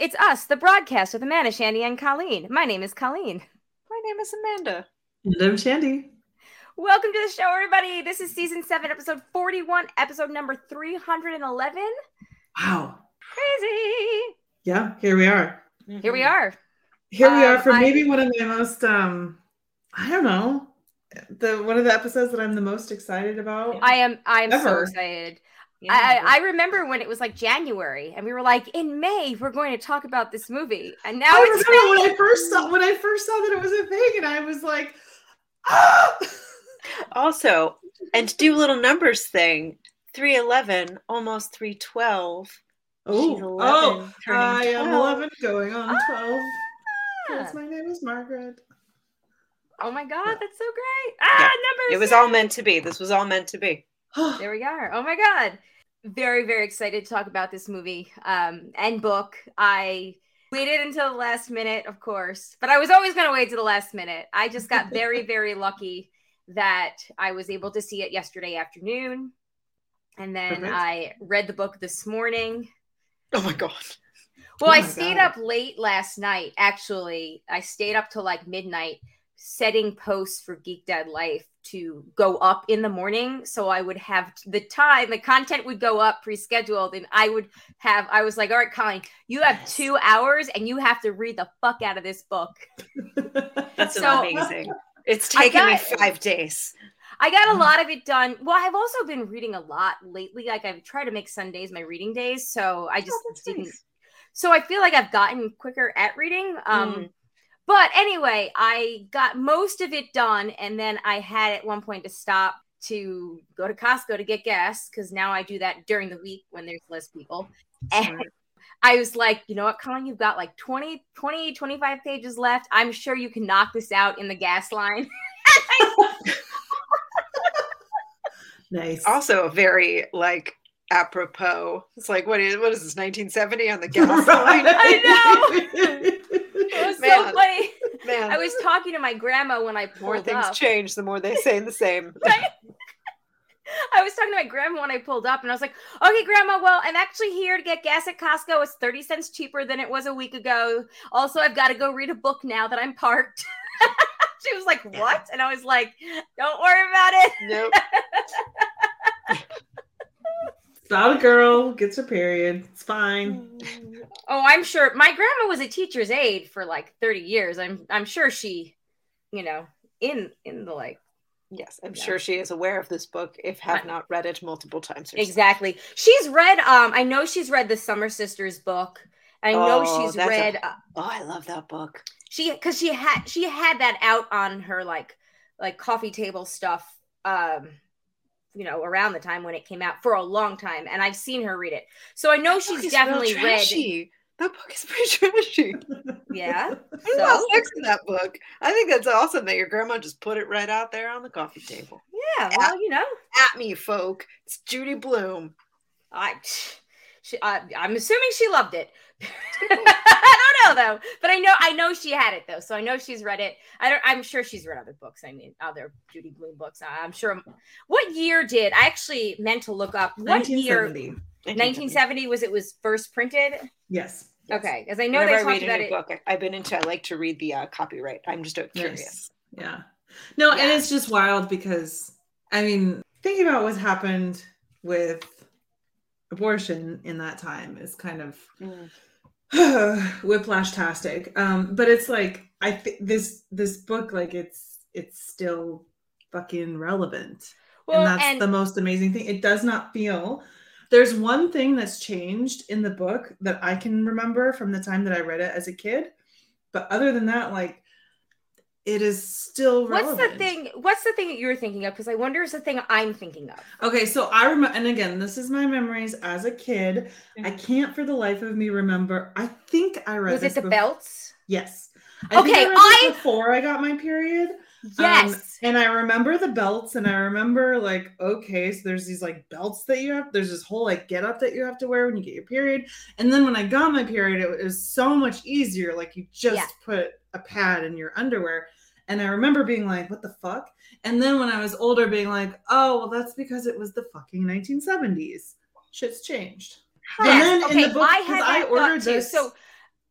It's us, the broadcast with Amanda, Shandy, and Colleen. My name is Colleen. My name is Amanda. And I'm Shandy. Welcome to the show, everybody. This is season seven, episode 41, episode number 311. Wow. Crazy. Yeah, here we are. Here we are. Here we are Um, for I- maybe one of my most um I don't know. The one of the episodes that I'm the most excited about. I am I am so excited. Yeah. I, I I remember when it was like January and we were like, in May, we're going to talk about this movie. And now I it's remember May. when I first saw when I first saw that it was a thing and I was like, ah! also, and to do a little numbers thing, 311, almost 312. Oh, 11, oh, turning I am 11 going on 12. Ah. Yes, my name is Margaret. Oh my god, that's so great. Ah, Yeah, numbers. It was all meant to be. This was all meant to be. There we are. Oh my god. Very, very excited to talk about this movie um, and book. I waited until the last minute, of course, but I was always going to wait to the last minute. I just got very, very lucky that I was able to see it yesterday afternoon. And then Perfect. I read the book this morning. Oh my God. Well, Oh I stayed God. up late last night. Actually, I stayed up till like midnight setting posts for Geek Dad Life to go up in the morning. So I would have the time, the content would go up pre scheduled, and I would have, I was like, all right, Colleen, you have Yes. two hours and you have to read the fuck out of this book. That's So- amazing. It's taken me five days. I got a Mm. lot of it done. Well, I've also been reading a lot lately. Like I've tried to make Sundays my reading days. So I just Oh, didn't nice. so I feel like I've gotten quicker at reading. Um, Mm. But anyway, I got most of it done, and then I had at one point to stop to go to Costco to get gas because now I do that during the week when there's less people. And I was like, you know what, Colleen, you've got like 20, 20, 25 pages left. I'm sure you can knock this out in the gas line. nice. Also, very like apropos. It's like, what is what is this, 1970 on the gas Right. line? I It was so Man. funny. Man, I was talking to my grandma when I pulled up. the more things up. change, the more they say the same. Right? I was talking to my grandma when I pulled up, and I was like, "Okay, grandma. Well, I'm actually here to get gas at Costco. It's thirty cents cheaper than it was a week ago. Also, I've got to go read a book now that I'm parked." she was like, "What?" And I was like, "Don't worry about it." Nope. About a girl gets her period. It's fine. Oh, I'm sure my grandma was a teacher's aide for like thirty years. I'm I'm sure she, you know, in in the like Yes, I'm Yeah. sure she is aware of this book if have not read it multiple times. herself. exactly. She's read. Um, I know she's read the Summer Sisters book. I know Oh, she's that's a- read. uh, Oh, I love that book. she because she had she had that out on her like like coffee table stuff um you know around the time when it came out for a long time and i've seen her read it so i know That she's definitely read. That book is pretty trashy. yeah There's a so sex in that book. I think that's awesome that your grandma just put it right out there on the coffee table. yeah well you know At me, folk. It's Judy Blume. i she, I, i'm assuming she loved it i don't know though but i know i know she had it though so i know she's read it i don't i'm sure she's read other books i mean other judy blume books i'm sure what year did i actually meant to look up what year 1970. 1970 was it was first printed Yes. okay because i know Whenever they I talked about it book, I- I've been into. I like to read the uh, copyright. I'm just curious. Nice. Yeah. No, and it's just wild because I mean, thinking about what's happened with abortion in that time is kind of whiplash tastic. Um, but it's like I think this this book, like it's it's still fucking relevant. well and that's and the most amazing thing. It does not feel there's one thing that's changed in the book that I can remember from the time that I read it as a kid. But other than that, like it is still relevant. what's the thing what's the thing that you're thinking of because i wonder is the thing i'm thinking of Okay, so I remember, and again, this is my memories as a kid. I mm-hmm. can't for the life of me remember. I think I read was it the belts Yes. I think Okay, I I- before I got my period. Um, yes and I remember the belts, and I remember like, okay, so there's these like belts that you have. There's this whole like get up that you have to wear when you get your period. And then when I got my period, it was so much easier. Like you just Yeah. put a pad in your underwear. And I remember being like, what the fuck? And then when I was older, being like, oh, well, that's because it was the fucking 1970s. Shit's changed. And Yes. then in okay, the book, I 'cause had I ordered thought too. this- So,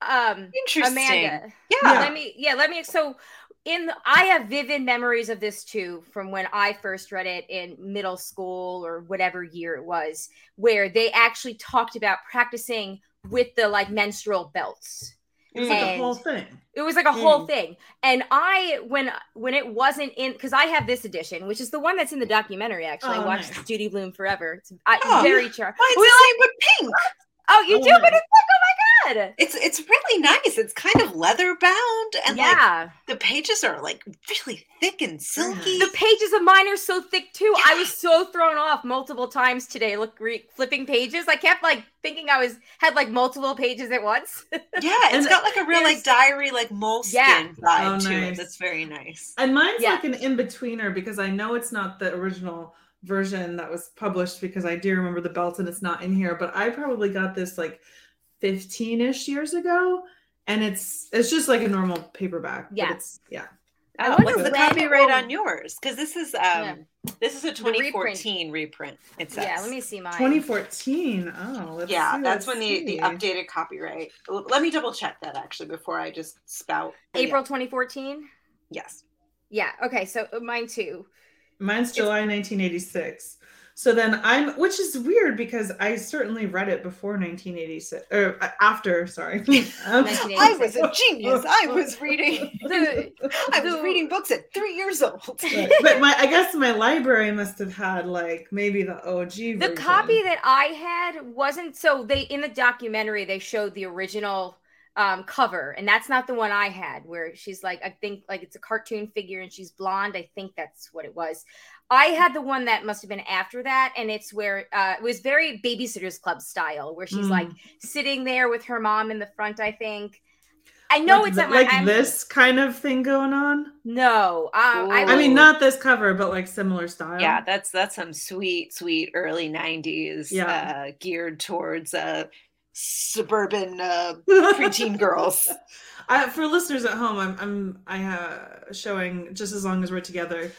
um, Interesting. Amanda, Yeah. Yeah. let me yeah let me so in the, i have vivid memories of this too from when i first read it in middle school or whatever year it was where they actually talked about practicing with the like menstrual belts It was like a whole thing. it was like a whole Mm. thing and i when when it wasn't in because i have this edition which is the one that's in the documentary actually i Oh, watched nice. judy blume forever it's I, Oh, very charming Mine's the same but pink. oh you Oh, do nice. but it's like oh my god It's it's really nice. It's kind of leather bound and like yeah the pages are like really thick and silky. The pages of mine are so thick too. I was so thrown off multiple times today. Look, re- flipping pages. I kept like thinking I was had like multiple pages at once. Yeah, it's And got like a real like diary, like moleskin Yeah. Oh, vibe Oh, to it. nice. That's very nice. And mine's Yeah. like an in betweener because I know it's not the original version that was published because I do remember the belt and it's not in here, but I probably got this like 15-ish years ago and it's it's just like a normal paperback. but Yeah. it's yeah. I wonder what's the copyright on yours? Because this is um Yeah. this is a The reprint. 2014 reprint. It says. yeah, let me see mine. 2014. Oh, let's yeah, see, that's let's when the, the updated copyright. Let me double check that actually before I just spout. But yeah, April 2014. yes. Yeah. Okay. So uh, mine too. Mine's July 1986. So then I'm, which is weird because I certainly read it before 1986 or uh, after. Sorry, Um, I was a genius. I was reading. The- I was reading books at three years old. but, but my, I guess my library must have had like maybe the OG. The version. copy that I had wasn't so they in the documentary they showed the original um cover and that's not the one I had where she's like I think like it's a cartoon figure and she's blonde I think that's what it was. I had the one that must have been after that and it's where uh it was very babysitters club style where she's Mm. like sitting there with her mom in the front I think. I know like, it's th- at my like I'm- this kind of thing going on. No, uh, I, I mean, not this cover, but like similar style. Yeah, that's that's some sweet, sweet early '90s, Yeah. uh, geared towards uh, suburban uh, preteen girls. I, for listeners at home, I'm I'm I uh, showing just as long as we're together,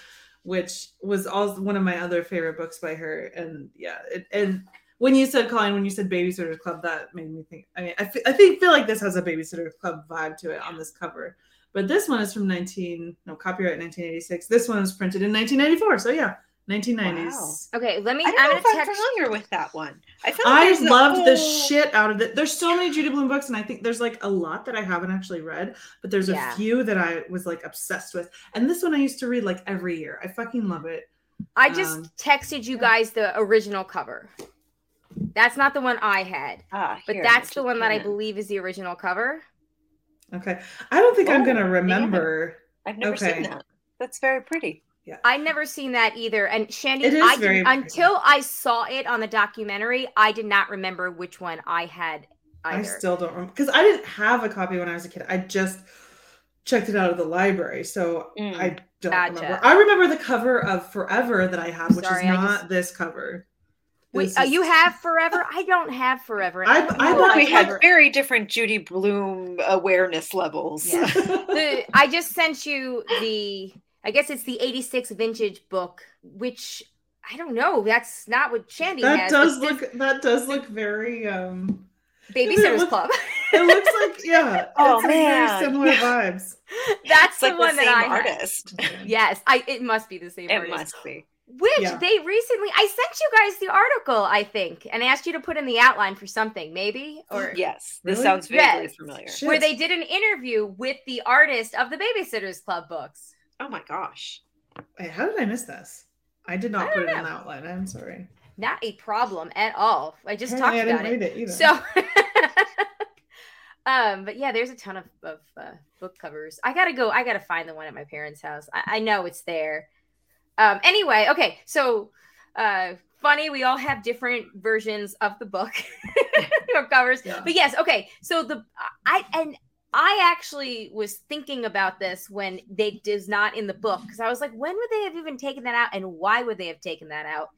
which was also one of my other favorite books by her. And yeah, it, and when you said Colleen, when you said Babysitter Club, that made me think. I mean, I, I think feel like this has a Babysitter Club vibe to it on this cover. But this one is from 19 no copyright 1986. This one was printed in 1994. So yeah, 1990s. Okay, let me I don't I'm know gonna if I'm text familiar with that one. I feel like I there's a loved the shit out of it. There's so many Judy Blume books, and I think there's like a lot that I haven't actually read, but there's a Yeah. few that I was like obsessed with. And this one I used to read like every year. I fucking love it. I just Um, texted you yeah. guys the original cover. That's not the one I had, Ah, but here, that's the one that I believe is the original cover. Okay. I don't think I'm Oh, gonna damn remember. I've never okay. seen that. That's very pretty. I never seen that either. And Shandy, I did, until I saw it on the documentary, I did not remember which one I had I either. still don't remember because I didn't have a copy when I was a kid. I just checked it out of the library, so Mm. I don't Gotcha. remember. I remember the cover of Forever that I have, which Sorry, is not just- this cover. Wait, This uh, you have forever? I don't have forever. I- don't I know we I've had very different Judy Blume awareness levels. Yeah. the I just sent you the I guess it's the 86 vintage book, which I don't know. That's not what Shandy that has. does but this look that does look very um Babysitters look- Club. it looks like yeah Oh, it's like very man. similar Yeah. vibes That's It's the like one the that I same had. artist. Yes, I it must be the same It artist. must be. Which Yeah. they recently I sent you guys the article, I think, and asked you to put in the outline for something, maybe? Or Yes, this Really? sounds vaguely Yes. familiar. Shit. where they did an interview with the artist of the Babysitters Club books. Oh my gosh. Wait, how did I miss this? I did not I put it in the outline. I'm sorry. Not a problem at all. I just Apparently talked I about didn't it. read it either. So, um, but yeah, there's a ton of of uh, book covers. I gotta go. I gotta find the one at my parents' house. I, I know it's there. Um, anyway, okay. So, uh, funny. We all have different versions of the book of covers. Yeah. But yes, okay. So the I and I actually was thinking about this when they does not in the book because I was like, when would they have even taken that out, and why would they have taken that out?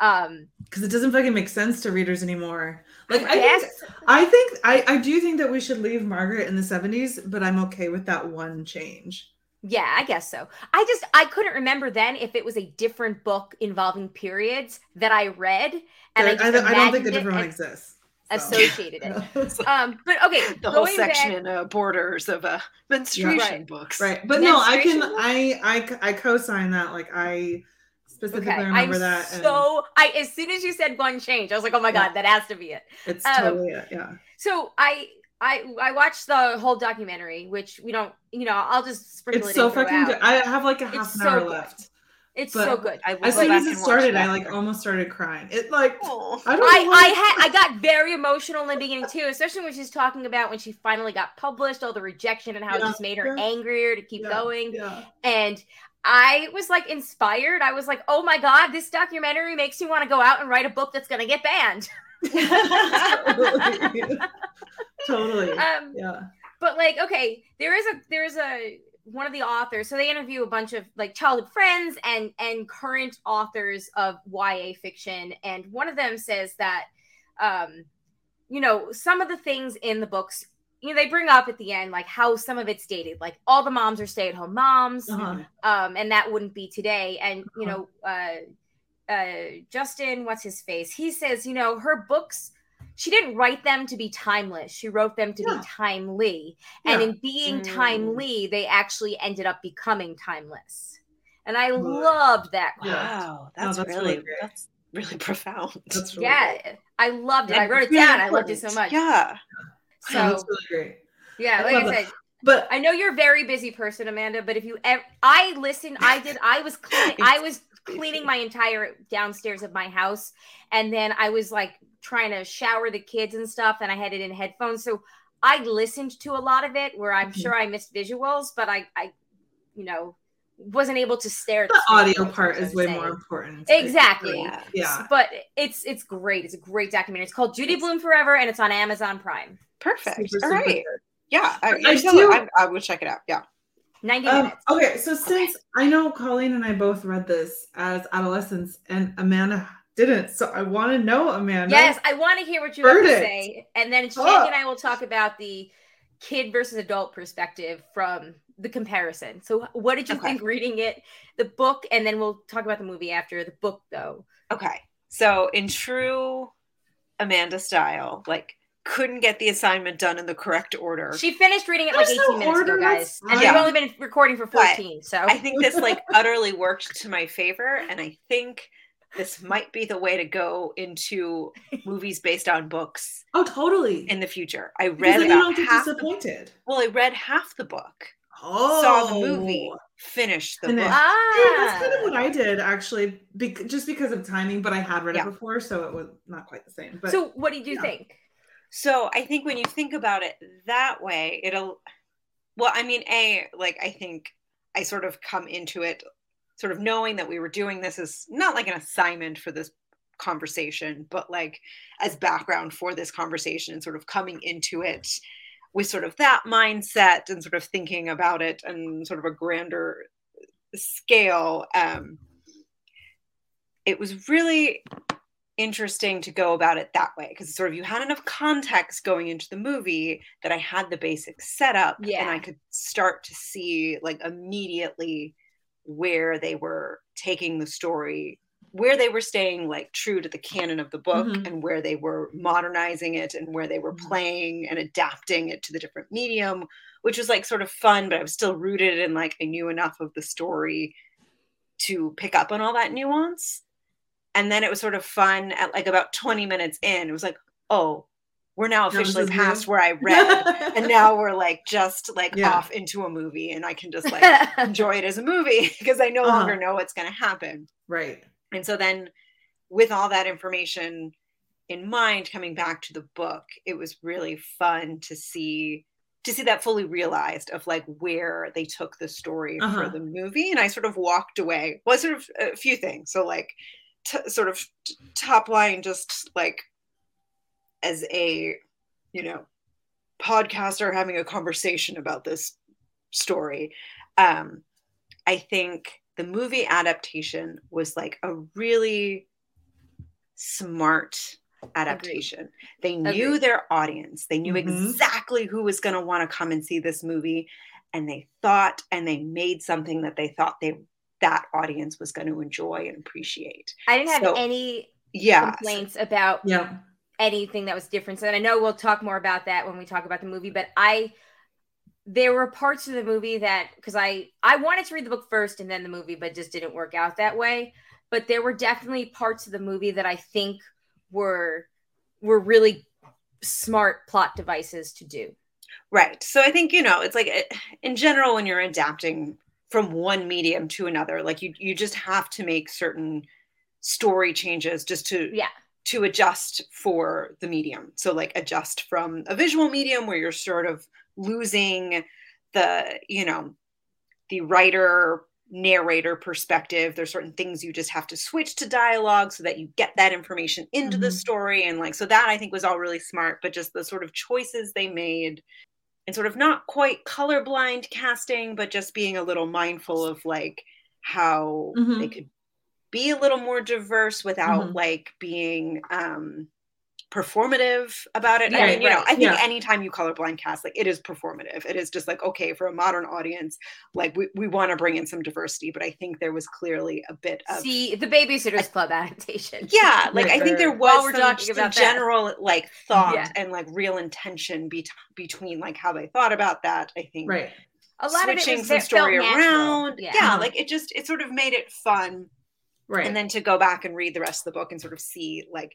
Um, because it doesn't fucking make sense to readers anymore. Like I think. I think I I do think that we should leave Margaret in the 70s, but I'm okay with that one change. Yeah, I guess so. I just I couldn't remember then if it was a different book involving periods that I read, and I, There- I, don't- I don't think the different one exists. Associated it. Um, but okay, the whole section back- in uh, borders of uh, menstruation Right. books. Right. But no, I can Menstruation? I I I co-sign that. Like I specifically Okay, remember I'm that. and so I as soon as you said one change, I was like, oh my Yeah. god, that has to be it. it's um, totally it. Yeah. So I I I watched the whole documentary, which we don't, you know, I'll just sprinkle It's it so fucking good. I have like a half It's an so hour good. left. It's but so good. I As soon as it started, I like almost started crying. It like Oh. I don't know I I had I got very emotional in the beginning too, especially when she's talking about when she finally got published, all the rejection and how it just made her yeah. angrier to keep Yeah, going. Yeah. And I was like inspired. I was like, oh my god, this documentary makes me want to go out and write a book that's gonna get banned. totally. totally. Um, yeah. but like okay there is a there's a one of the authors so they interview a bunch of like childhood friends and and current authors of ya fiction and one of them says that um you know some of the things in the books you know they bring up at the end like how some of it's dated like all the moms are stay-at-home moms Uh-huh. um and that wouldn't be today and you Uh-huh. know uh uh justin what's his face he says you know her books she didn't write them to be timeless she wrote them to Yeah. be timely and in being Mm. timely they actually ended up becoming timeless and i Right. loved that quote Wow, that's, that's really, really great. that's really profound. That's really yeah great. i loved it i wrote it really down i loved it so much Yeah. so Yeah, that's really great. yeah I like love i that. said But I know you're a very busy person, Amanda, but if you ever, I listened, I did, I was cleaning, I was cleaning my entire downstairs of my house, and then I was like trying to shower the kids and stuff, and I had it in headphones, so I listened to a lot of it where I'm Mhm. sure I missed visuals, but I, I, you know, wasn't able to stare at the screen, audio part is way saying. more important. Exactly. Yeah. Yeah. But it's it's great. It's a great documentary. It's called Judy Blume Forever, and it's on Amazon Prime. Perfect. Super, All super right. good. Yeah. I, I I, do- I, I will check it out. Yeah. Ninety Um, minutes. okay, so since I know Colleen and I both read this as adolescents and Amanda didn't, so I want to know Amanda. Yes, I want to hear what you have to Verdict. say, and then Shandy Oh. and I will talk about the kid versus adult perspective from the comparison. So, what did you Okay. think reading it, the book, and then we'll talk about the movie after the book, though. Okay. So in true Amanda style, like couldn't get the assignment done in the correct order. She finished reading it like 18 no minutes order, ago, guys, and fine. we've only been recording for But 14. So, I think this like utterly worked to my favor, and I think this might be the way to go into movies based on books Oh, totally. in the future. I read then you about don't get. The, disappointed. well, I read half the book, Oh, saw the movie, finished the And book. then- ah, Yeah, that's kind of what I did actually, bec- just because of timing. But I had read Yeah. it before, so it was not quite the same. But so what did you yeah. think? So I think when you think about it that way, it'll. Well, I mean, a like I think I sort of come into it, sort of knowing that we were doing this as not like an assignment for this conversation, but like as background for this conversation, and sort of coming into it with sort of that mindset and sort of thinking about it and sort of a grander scale. Um, it was really interesting to go about it that way because sort of you had enough context going into the movie that I had the basic setup Yeah. and I could start to see like immediately where they were taking the story where they were staying like true to the canon of the book Mhm. and where they were modernizing it and where they were Mhm. playing and adapting it to the different medium which was like sort of fun but I was still rooted in like I knew enough of the story to pick up on all that nuance and then it was sort of fun at like about 20 minutes in it was like oh we're now officially past new. where i read and now we're like just like Yeah. off into a movie and i can just like enjoy it as a movie because i no Uh-huh. longer know what's going to happen right. and so then with all that information in mind coming back to the book it was really fun to see to see that fully realized of like where they took the story Uh-huh. for the movie and i sort of walked away well sort of a few things so like t- sort of t- top line just like as a you know podcaster having a conversation about this story um i think the movie adaptation was like a really smart adaptation they knew Agreed. their audience they knew Mhm. exactly who was going to want to come and see this movie and they thought and they made something that they thought they that audience was going to enjoy and appreciate I didn't have So- any yeah complaints about Yeah. anything that was different. And I know we'll talk more about that when we talk about the movie, but I there were parts of the movie that because I I wanted to read the book first and then the movie, but just didn't work out that way. But there were definitely parts of the movie that I think were were really smart plot devices to do. Right. So I think you know it's like eh, in general when you're adapting from one medium to another, like you you just have to make certain story changes just to yeah to adjust for the medium. So like adjust from a visual medium where you're sort of losing the, you know, the writer narrator perspective. There's certain things you just have to switch to dialogue so that you get that information into mm-hmm. the story. And like, so that I think was all really smart, but just the sort of choices they made and sort of not quite colorblind casting, but just being a little mindful of like how mm-hmm. they could be a little more diverse without mm-hmm. like being um performative about it. Yeah, I mean, you right. know, I think yeah. anytime you colorblind cast, like it is performative. It is just like, okay, for a modern audience, like we, we want to bring in some diversity, but I think there was clearly a bit of see the Babysitters Club adaptation. Yeah, like I think there was we're some, talking about general like thought yeah. and like real intention be- between like how they thought about that. I think right. A lot switching of it some story around. Yeah. yeah, mm-hmm. like it just it sort of made it fun. Right. And then to go back and read the rest of the book and sort of see like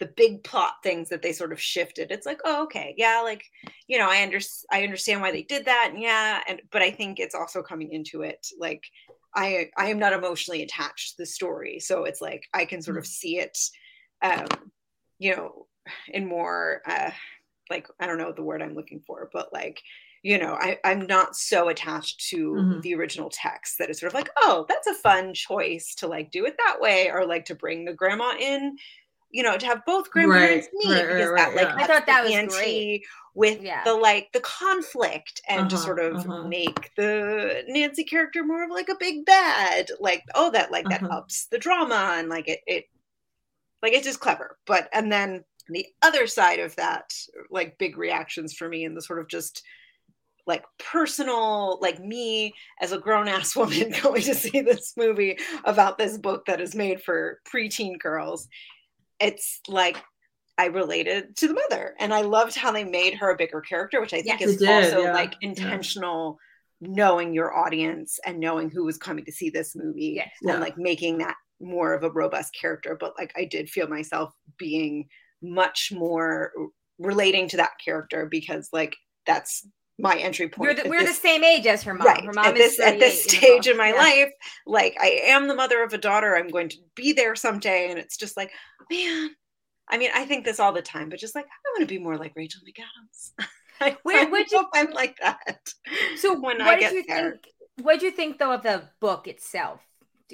the big plot things that they sort of shifted it's like oh okay yeah like you know i under i understand why they did that and yeah and but i think it's also coming into it like i i am not emotionally attached to the story so it's like i can sort of mm. see it um you know in more uh like i don't know the word i'm looking for but like you know I, i'm not so attached to mm-hmm. the original text that it's sort of like oh that's a fun choice to like do it that way or like to bring the grandma in you know, to have both grandparents right, meet right, because right, that like yeah. I thought that was great with yeah. the like the conflict and uh-huh, to sort of uh-huh. make the Nancy character more of like a big bad. Like, oh, that like uh-huh. that ups the drama and like it it like it's just clever. But and then the other side of that, like big reactions for me and the sort of just like personal like me as a grown-ass woman going to see this movie about this book that is made for preteen girls it's like I related to the mother and I loved how they made her a bigger character, which I think yes, is also yeah. like intentional yeah. knowing your audience and knowing who was coming to see this movie yes. and yeah. like making that more of a robust character. But like I did feel myself being much more relating to that character because like that's my entry point. The, we're this, the same age as her mom. Right. Her mom at this at this stage in, my yeah. life, like I am the mother of a daughter. I'm going to be there someday, and it's just like, man. I mean, I think this all the time, but just like I want to be more like Rachel McAdams. I, Where I would you? I'm like that. So when I get you there. Think, what did you think though of the book itself?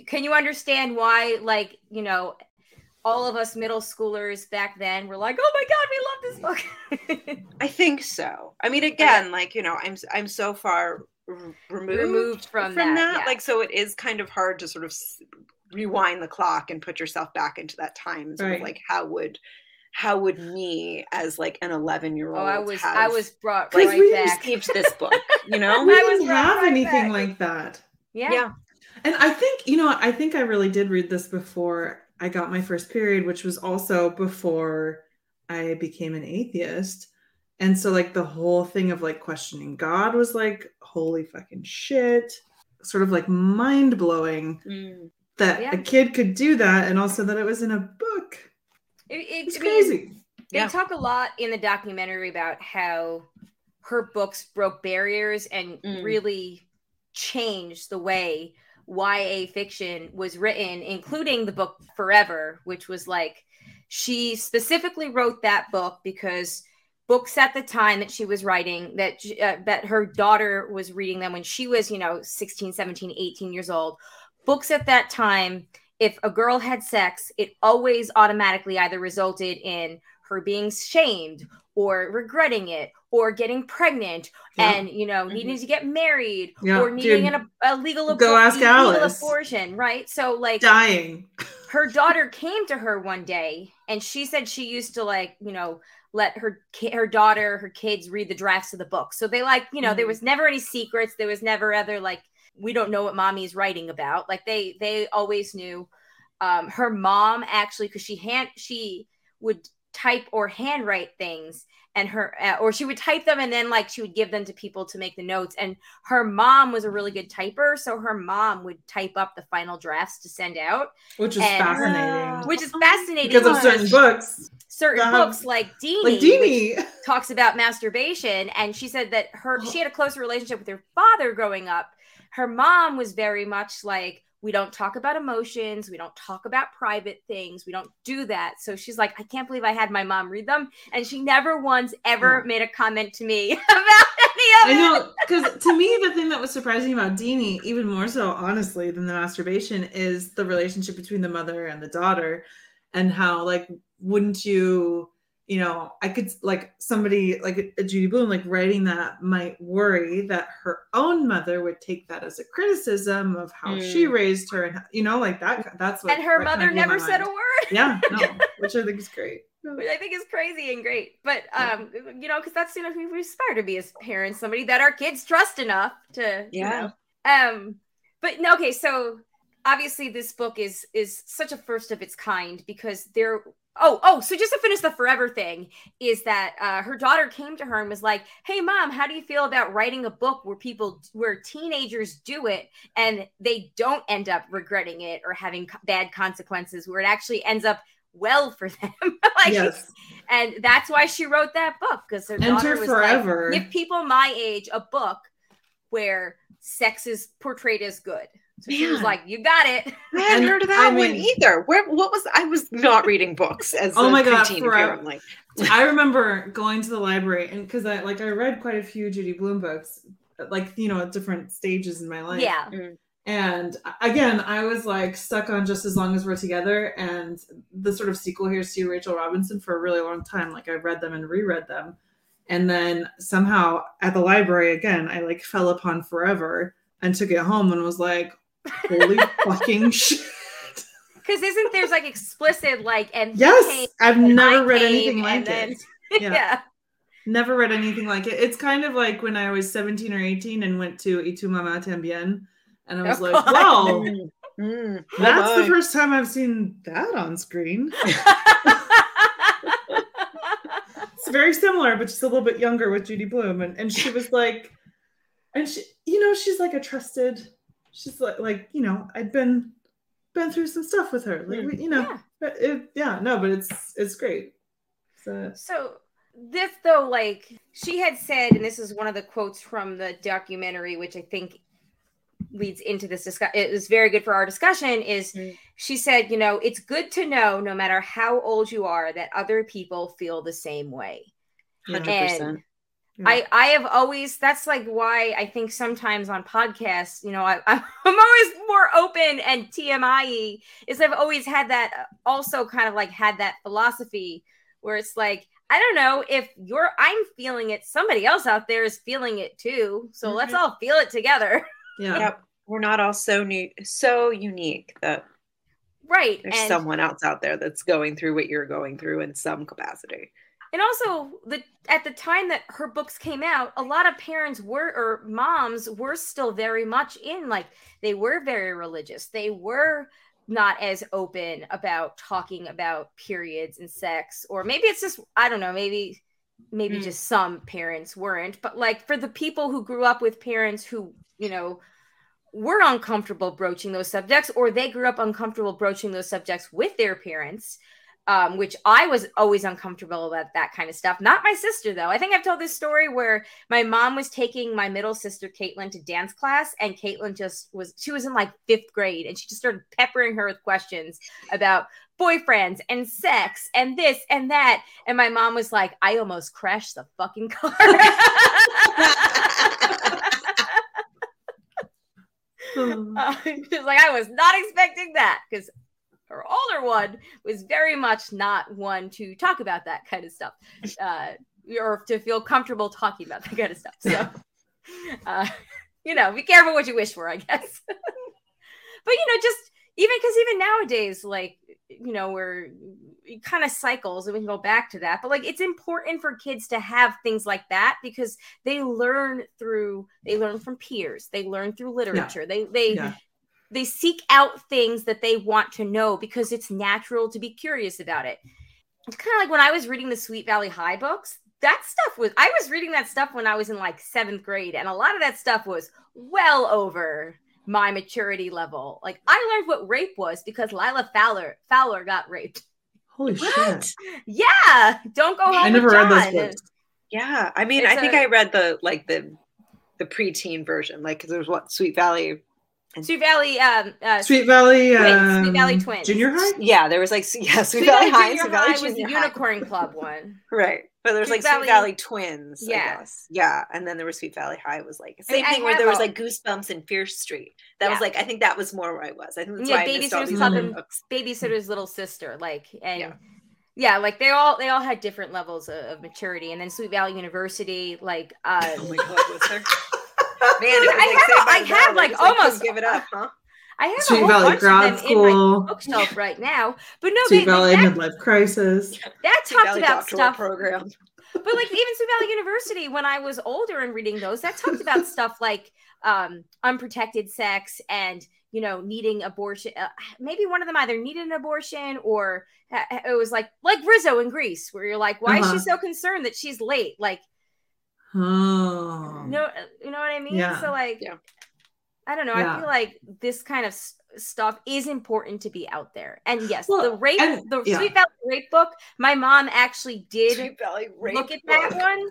Can you understand why, like, you know, all of us middle schoolers back then were like, "Oh my god, we love this book." I think so. I mean, again, okay. like you know, I'm I'm so far r- removed, removed from, from that, that. Yeah. like so it is kind of hard to sort of rewind the clock and put yourself back into that time. Sort right. of like how would how would me as like an 11 year old oh, i was have, i was brought right we back received this book you know we didn't have right anything back. like that yeah yeah and i think you know i think i really did read this before I got my first period, which was also before I became an atheist. And so, like, the whole thing of like questioning God was like, holy fucking shit, sort of like mind blowing mm. that yeah. a kid could do that. And also that it was in a book. It, it, it's crazy. they yeah. talk a lot in the documentary about how her books broke barriers and mm. really changed the way YA fiction was written, including the book Forever, which was like she specifically wrote that book because books at the time that she was writing that uh, that her daughter was reading them when she was you know 16 17 18 years old books at that time if a girl had sex it always automatically either resulted in her being shamed or regretting it or getting pregnant yeah. and you know mm-hmm. needing to get married yeah. or needing an, a legal, go ask legal abortion right so like dying her daughter came to her one day and she said she used to like you know let her her daughter her kids read the drafts of the book so they like you know mm-hmm. there was never any secrets there was never other like we don't know what mommy's writing about like they they always knew um her mom actually because she hand she would type or handwrite things and her uh, or she would type them and then like she would give them to people to make the notes. And her mom was a really good typer so her mom would type up the final drafts to send out. Which is And- fascinating. Which is fascinating because of certain books. certain um, books like Deenie, Like Deenie. talks about masturbation and she said that her she had a closer relationship with her father growing up. Her mom was very much like we don't talk about emotions. We don't talk about private things. We don't do that. So she's like i can't believe i had my mom read them. And she never once ever No. made a comment to me about any of I know, because to me, the thing that was surprising about Deenie, even more so, honestly, than the masturbation, is the relationship between the mother and the daughter, and how, like, wouldn't you, you know, I could, like, somebody like a, Judy Blume, like, writing that might worry that her own mother would take that as a criticism of how she Mm. raised her, and, you know, like that, that's what. and her mother never said a word Yeah, no, which I think is great. which I think is crazy and great. But um, you know, because that's you know we aspire to be as parents, somebody that our kids trust enough to you Yeah. know. Um, but no, okay, so obviously this book is is such a first of its kind because there. Oh, oh, so just to finish the forever thing is that uh, her daughter came to her and was like, "Hey, mom, how do you feel about writing a book where people, where teenagers do it and they don't end up regretting it or having co- bad consequences, where it actually ends up well for them?" like, yes, and that's why she wrote that book because her Enter daughter was Forever. like, give people my age a book where sex is portrayed as good. So she was like, "You got it." I hadn't And heard of that I one mean- either. Where what was I was not reading books as Oh a my God, preteen forever. apparently. I remember going to the library and because I like I read quite a few Judy Blume books, like you know at different stages in my life. yeah, And again, I was like stuck on just as long as we're together, and the sort of sequel here, See Rachel Robinson, for a really long time. Like I read them and reread them, and then somehow at the library again, I like fell upon Forever and took it home and was like, "Holy fucking shit!" because isn't there's like explicit like and Yes, came I've and never I read came, anything like then- it. yeah. Yeah. Never read anything like it. It's kind of like when I was 17 or 18 and went to Y tu mamá también. And I was Oh, like, God. wow, Mm, mm, that's the first time I've seen that on screen. It's very similar, but just a little bit younger with Judy Blume. And, and she was like, and she, you know, she's like a trusted, she's like, like, you know, I'd been, been through some stuff with her. Like, we- you know, Yeah. but it, yeah, no, but it's, it's great. So, So this though, like she had said, and this is one of the quotes from the documentary, which I think leads into this discussion. It was very good for our discussion. Is Mm. she said, you know, it's good to know, no matter how old you are, that other people feel the same way. Yeah. I I have always that's like why I think sometimes on podcasts, you know, I, I'm always more open and TMI is I've always had that uh, also kind of like had that philosophy where it's like I don't know if you're I'm feeling it, somebody else out there is feeling it too. So let's Mhm. all feel it together. yeah. Yep. We're not all so new so unique that Right. there's and someone else out there that's going through what you're going through in some capacity. And also the at the time that her books came out a lot of parents were or moms were still very much in like they were very religious they were not as open about talking about periods and sex or maybe it's just i don't know maybe maybe Mm. just some parents weren't but like for the people who grew up with parents who you know were uncomfortable broaching those subjects or they grew up uncomfortable broaching those subjects with their parents um, which I was always uncomfortable about that kind of stuff. Not my sister, though. I think I've told this story where my mom was taking my middle sister, Caitlin, to dance class, and Caitlin just was, she was in like fifth grade, and she just started peppering her with questions about boyfriends and sex and this and that. And my mom was like, I almost crashed the fucking car. Uh, she was like, I was not expecting that because her older one was very much not one to talk about that kind of stuff uh, or to feel comfortable talking about that kind of stuff. So, uh, you know, be careful what you wish for, I guess. but, you know, just even because even nowadays, like, you know, we're kind of cycles and we can go back to that. But like, it's important for kids to have things like that because they learn through, they learn from peers, they learn through literature, they, they, Yeah. They seek out things that they want to know because it's natural to be curious about it. it's kind of like when I was reading the Sweet Valley High books. That stuff was I was reading that stuff when I was in like seventh grade, and a lot of that stuff was well over my maturity level. Like I learned what rape was because Lila Fowler Fowler got raped. Holy What? shit! Yeah, don't go home. I never read those books. Yeah, I mean, It's I think a- I read the like the the preteen version, like because there's what Sweet Valley. Sweet Valley, um, uh, Sweet Valley, Twins, um, Sweet Valley Twins. Junior High. Yeah, there was like yeah, Sweet, Sweet Valley High, Junior Sweet Valley High was the Junior High. Unicorn Club one. Right. But there was Sweet like Valley- Sweet Valley Twins. Yeah. I guess. Yeah. And then there was Sweet Valley High was like I mean, same I thing where have there was like Goosebumps and Fear Street. That was like I think that was more where I was. I think that's Yeah, why I missed all Babysitter's Club and books. Babysitter's Little Sister, like, and Yeah. yeah. like they all they all had different levels of, of maturity, and then Sweet Valley University, like, uh, Oh my god, was there? Man, it was I like have- Saved I have, like, Just, almost- give it up, huh? I have a Sweet whole Valley bunch Grad of them in my bookshelf right now. But no, Sweet they, Valley that, Midlife Crisis. that Sweet talked Valley about stuff. program. But like even Sweet Valley University, when I was older and reading those, that talked about stuff like um, unprotected sex and you know needing abortion. Uh, maybe one of them either needed an abortion or ha- it was like like Rizzo in Grease, where you're like, why is Uh-huh. she so concerned that she's late? Like, Oh. no, you know what I mean? Yeah. So like, Yeah. I don't know. Yeah. I feel like this kind of s- stuff is important to be out there. And yes, Well, the rape, and- the yeah. Sweet Valley rape book. My mom actually did rape look at that book. one.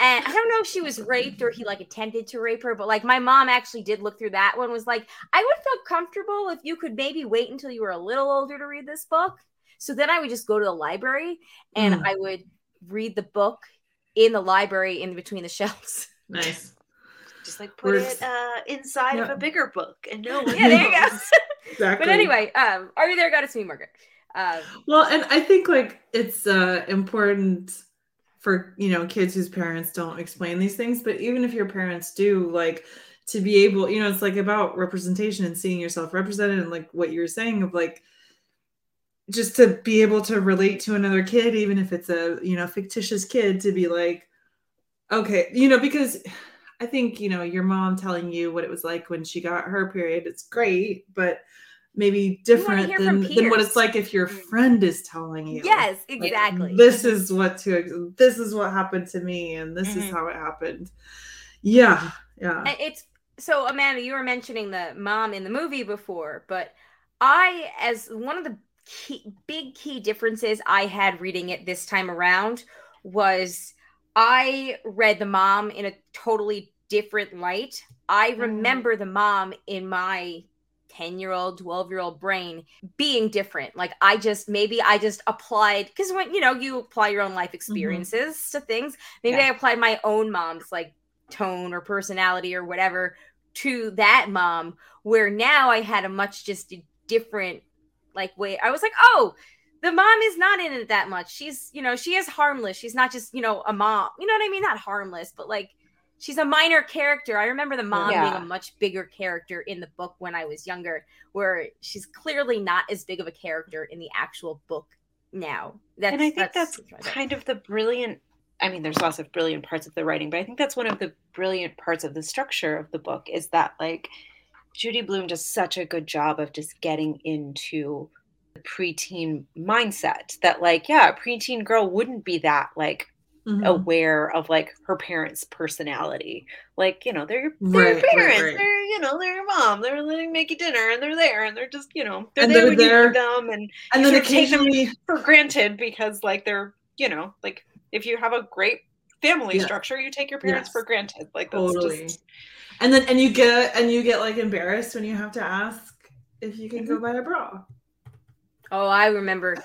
And I don't know if she was raped or he like attempted to rape her, but like my mom actually did look through that one. Was like, I would feel comfortable if you could maybe wait until you were a little older to read this book. So then I would just go to the library and Mm. I would read the book in the library in between the shelves. Nice. Just like put We're- it uh, inside of a bigger book and no one yeah, there you go. Exactly. but anyway, um, are you there? Got to me, Margaret. Um, Well, and I think like it's uh important for you know kids whose parents don't explain these things, but even if your parents do, like to be able, you know, it's like about representation and seeing yourself represented and like what you're saying of like just to be able to relate to another kid, even if it's a you know fictitious kid, to be like, okay, you know, because I think you know your mom telling you what it was like when she got her period, it's great, but maybe different than, than what it's like if your Mm. friend is telling you. yes, Like, exactly. this is what to this is what happened to me and this is Mhm. how it happened. Yeah. Yeah. It's so Amanda, you were mentioning the mom in the movie before, but I, as one of the key, big key differences I had reading it this time around was I read the mom in a totally different light. I Mm. remember the mom in my 10 year old 12 year old brain being different like i just maybe i just applied because when you know you apply your own life experiences to things maybe Yeah. i applied my own mom's like tone or personality or whatever to that mom where now i had a much just different like way i was like oh the mom is not in it that much. She's you know she is harmless. She's not just you know a mom. You know what i mean? Not harmless but like she's a minor character. I remember the mom being a much bigger character in the book when i was younger where she's clearly not as big of a character in the actual book now. That's and I think that's, thought. kind of the brilliant. I mean, there's lots of brilliant parts of the writing, but I think that's one of the brilliant parts of the structure of the book is that like Judy Blume does such a good job of just getting into the preteen mindset that like yeah, a preteen girl wouldn't be that like Mhm. aware of like her parents' personality. Like, you know, they're your, they're Right, right, parents. right. They're, you know, they're your mom. They're letting make you dinner and they're there and they're just, you know, they're And there they're when you there- need them and And you then of take them occasionally for granted because like they're, you know, like if you have a great family Yes. structure, you take your parents Yes. for granted. Like that's totally. just And then and you get and you get like embarrassed when you have to ask if you can go Mm-hmm. buy a bra. oh i remember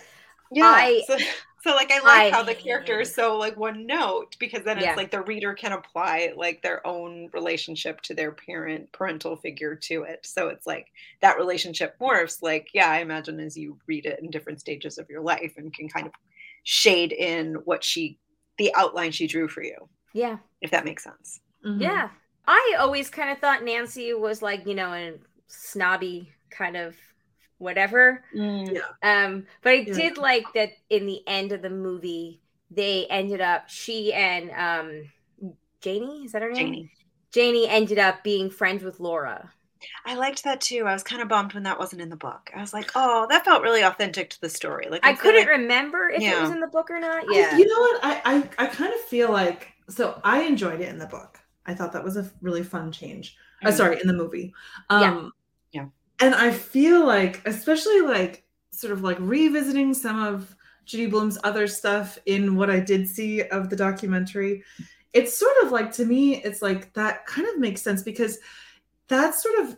yeah. I- so, so like I like I- how the character is so like one note because then Yeah. it's like the reader can apply like their own relationship to their parent parental figure to it. So it's like that relationship morphs like yeah, I imagine as you read it in different stages of your life and can kind of shade in what she the outline she drew for you, yeah if that makes sense. Mhm. Yeah. I always kind of thought Nancy was like, you know, a snobby kind of whatever. Um, but I Yeah. did like that in the end of the movie, they ended up she and um Janie, is that her name? Janie. Janie ended up being friends with Laura. I liked that too. I was kind of bummed when that wasn't in the book. I was like, oh, that felt really authentic to the story. Like I feel couldn't like- remember if it was in the book or not. I- Yeah. you know what? I, I I kind of feel like so I enjoyed it in the book. I thought that was a really fun change. Uh, Mm. sorry, in the movie. Yeah. Um Yeah. And I feel like, especially like sort of like revisiting some of Judy Blume's other stuff in what I did see of the documentary, it's sort of like to me, it's like that kind of makes sense because that's sort of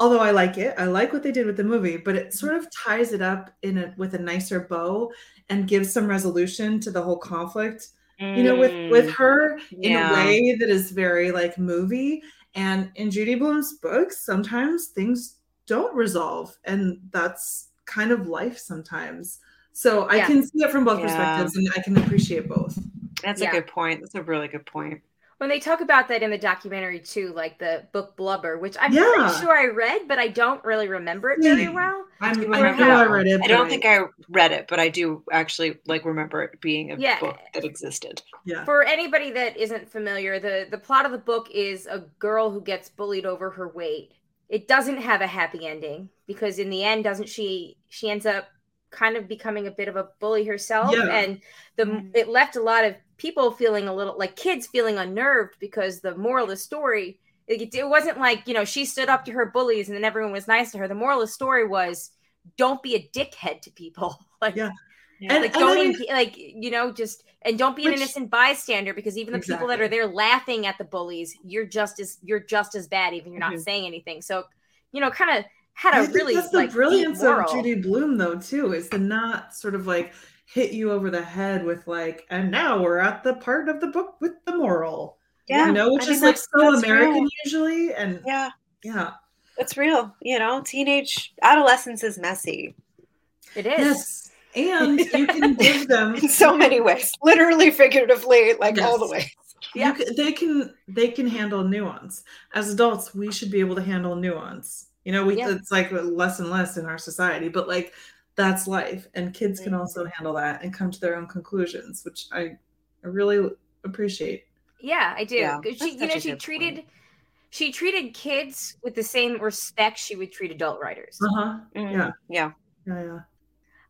although I like it, I like what they did with the movie, but it sort of ties it up in a with a nicer bow and gives some resolution to the whole conflict you know with with Mm, her in a way that is very like movie and in judy blume's books sometimes things don't resolve and that's kind of life sometimes so i Yeah. can see it from both Yeah. perspectives and i can appreciate both That's Yeah. a good point. That's a really good point. When they talk about that in the documentary too, like the book Blubber, which I'm Yeah. pretty sure I read, but I don't really remember it very well. i'm you i remember i read it I don't think I read it, but I do actually like remember it being a Yeah. book that existed. yeah For anybody that isn't familiar, the the plot of the book is a girl who gets bullied over her weight. It doesn't have a happy ending because in the end, doesn't she? She ends up kind of becoming a bit of a bully herself, Yeah. and the Mm. it left a lot of people feeling a little like kids feeling unnerved because the moral of the story. It, it wasn't like you know she stood up to her bullies and then everyone was nice to her. The moral of the story was don't be a dickhead to people. Like Yeah. Yeah. And- like don't mean- enga- like you know just and don't be an innocent bystander because even the people that are there laughing at the bullies you're just as you're just as bad even you're not Mhm. saying anything so you know kind of had I a think really that's the like deep brilliance moral. of Judy Blume, though, too, is to not sort of like hit you over the head with like, and now we're at the part of the book with the moral. yeah. you know, which I is like so American real. usually, and Yeah. yeah, That's real. You know, teenage adolescence is messy it is yes, and you can give them in so many ways, literally, figuratively, like all the Yes. way. Yeah. You can, they can they can handle nuance. As adults, we should be able to handle nuance. You know, we Yeah. it's like less and less in our society, but like that's life, and kids can Mhm. also handle that and come to their own conclusions, which I, I really appreciate. yeah i do Yeah, 'Cause that's she you know she treated point. she treated kids with the same respect she would treat adult writers Uh huh. Mm, Yeah. Yeah. Yeah, yeah.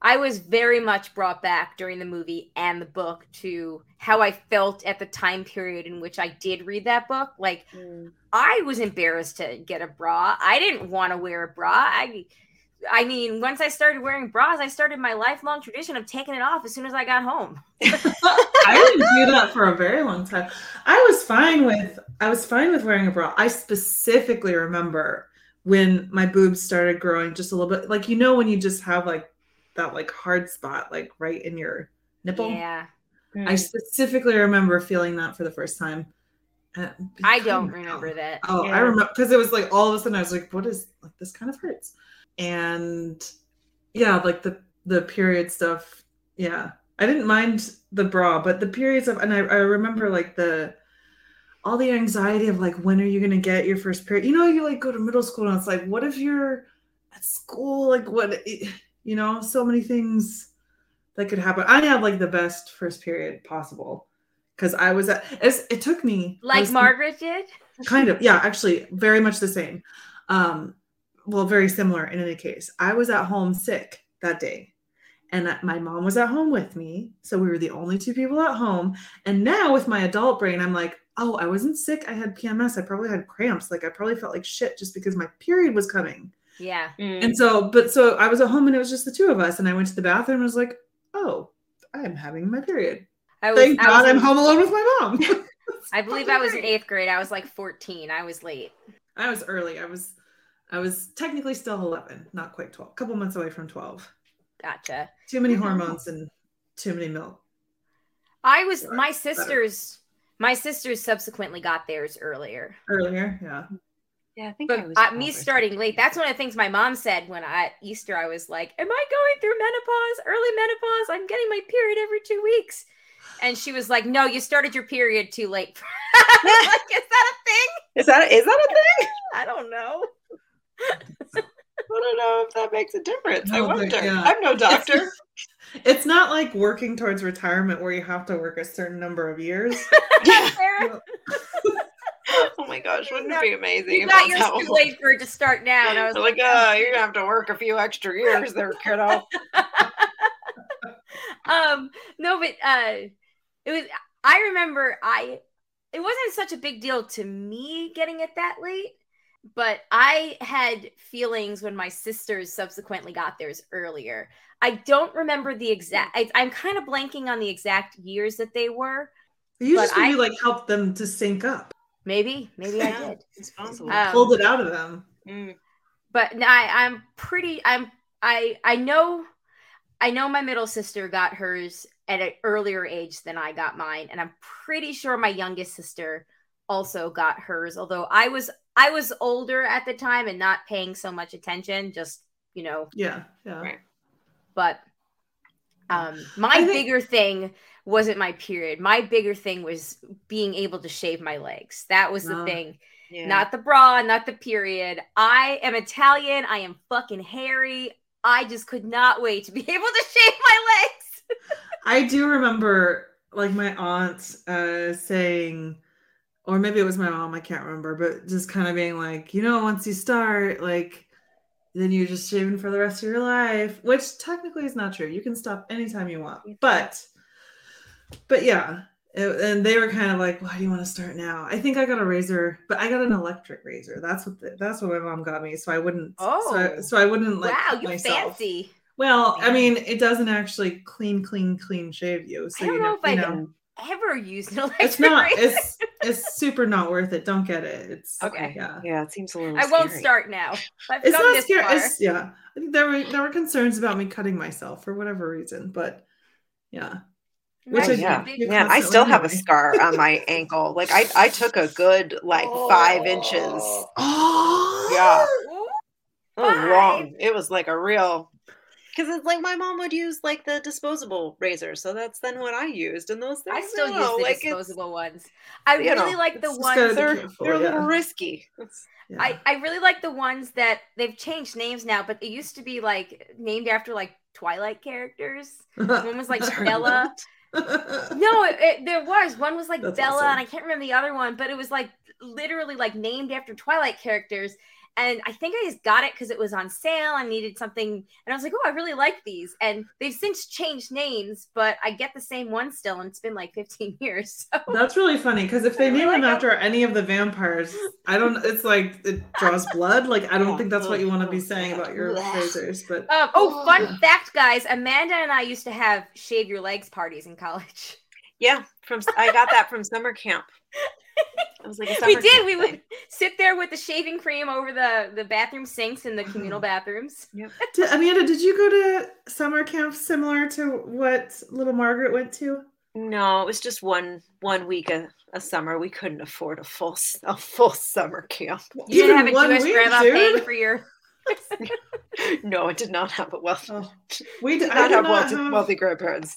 I was very much brought back during the movie and the book to how I felt at the time period in which I did read that book. Like Mm. I was embarrassed to get a bra. I didn't want to wear a bra. I I mean, once I started wearing bras, I started my lifelong tradition of taking it off as soon as I got home. I didn't do that for a very long time. I was fine with I was fine with wearing a bra. I specifically remember when my boobs started growing just a little bit. Like you know when you just have like that like hard spot like right in your nipple. Yeah. I specifically remember feeling that for the first time. Uh, I becoming don't a remember that. Oh, I remember because it was like all of a sudden I was like, what is like this kind of hurts. And yeah, like the the period stuff. Yeah. I didn't mind the bra, but the periods of and I, I remember like the all the anxiety of like when are you gonna get your first period? You know, you like go to middle school and it's like, what if you're at school? Like what you know, so many things that could happen. I had like the best first period possible because I was at it's, it took me Like was- Margaret did? kind of yeah actually very much the same um well very similar in any case i was at home sick that day and my mom was at home with me so we were the only two people at home and now with my adult brain i'm like oh i wasn't sick i had pms i probably had cramps like i probably felt like shit just because my period was coming Yeah. Mm. and so but so i was at home and it was just the two of us and i went to the bathroom and was like oh i'm having my period I was, thank I was god i'm in- home alone with my mom I believe I was in eighth grade. I was like 14. I was late. I was early. I was I was technically still 11, not quite 12. A couple months away from 12. Gotcha. Too many Mhm. hormones and too many milk. I was Right, my better. sisters my sisters subsequently got theirs earlier. Earlier, yeah. yeah, I think I But was uh, me starting late, that's one of the things my mom said when I at Easter I was like, "Am I going through menopause? Early menopause? I'm getting my period every 2 weeks." And she was like, "No, you started your period too late." I was like, "Is that a thing?" Is that is that a thing? I don't know. I don't know if that makes a difference. I No, but, wonder. yeah. I'm no doctor. It's not like working towards retirement where you have to work a certain number of years. Oh my gosh, wouldn't it be amazing? You if got that's yours too was? late for it to start now. And I was They're like, uh, you're gonna have to work a few extra years there, kiddo. um no but uh it was i remember i it wasn't such a big deal to me getting it that late but i had feelings when my sisters subsequently got theirs earlier i don't remember the exact I, i'm kind of blanking on the exact years that they were You But just maybe I- like helped them to sync up, maybe maybe i did It's possible. Um, pulled it out of them. Mm. but no, I, I'm pretty. I'm. I. I know. I know my middle sister got hers at an earlier age than I got mine, and I'm pretty sure my youngest sister also got hers. Although I was I was older at the time and not paying so much attention. Just you know, Yeah, yeah. Right. but um, my think- bigger thing wasn't my period. My bigger thing was being able to shave my legs. That was the Ah. thing Yeah. not the bra, not the period. I am Italian. I am fucking hairy. I just could not wait to be able to shave my legs. I do remember like my aunt uh saying or maybe it was my mom, I can't remember, but just kind of being like, you know, once you start, like then you're just shaving for the rest of your life, which technically is not true. You can stop anytime you want. But but yeah, it- and they were kind of like, "Why do you want to start now?" I think I got a razor, but I got an electric razor. That's what the, that's what my mom got me, so I wouldn't. so, I, Oh. so I oh. wouldn't like wow, you myself. fancy. Well, I mean, it doesn't actually clean, clean, clean shave you. So I don't you know know, if you I've know, ever used an electric it's not. razor. It's it's super not worth it. Don't get it. It's Okay. Yeah, Yeah, it seems a little. I won't start now. I've it's not this scary. It's yeah. I think there were there were concerns about me cutting myself for whatever reason, but yeah. which Right, I Oh, yeah, big- do man, I constantly still have a scar on my ankle. Like I, I took a good like five inches. Oh Yeah. Ooh, It was long. It was like a real. Because it's like my mom would use like the disposable razor, so that's then what I used, and those things. I still you use the like, disposable ones. I really know, like the ones. gotta They're careful, they're a little risky. Yeah. I, I really like the ones that they've changed names now, but it used to be like named after like Twilight characters. One was like Bella. No, it, it- there was one was like That's Bella, awesome. and I can't remember the other one, but it was like literally like named after Twilight characters. And I think I just got it because it was on sale. I needed something, and I was like, "Oh, I really like these." And they've since changed names, but I get the same one still, and it's been like 15 years. So That's really funny because if they really name them like 'em. after any of the vampires, I don't. It's like it draws blood. Like I don't think that's what you want to be saying about your razors. But Um, oh, fun fact, guys! Amanda and I used to have shave your legs parties in college. Yeah, from I got that from summer camp. It was like we did. We would sit there with the shaving cream over the the bathroom sinks in the mm-hmm. communal Oh. bathrooms. did, Amanda, did you go to summer camp similar to what little Margaret went to? No, it was just one one week a, a summer. We couldn't afford a full a full summer camp. You didn't have a Jewish week, grandma dude? paying for your. No, it did not have a wealth. Oh, we did did, I not did have not wealthy, have- wealthy grandparents.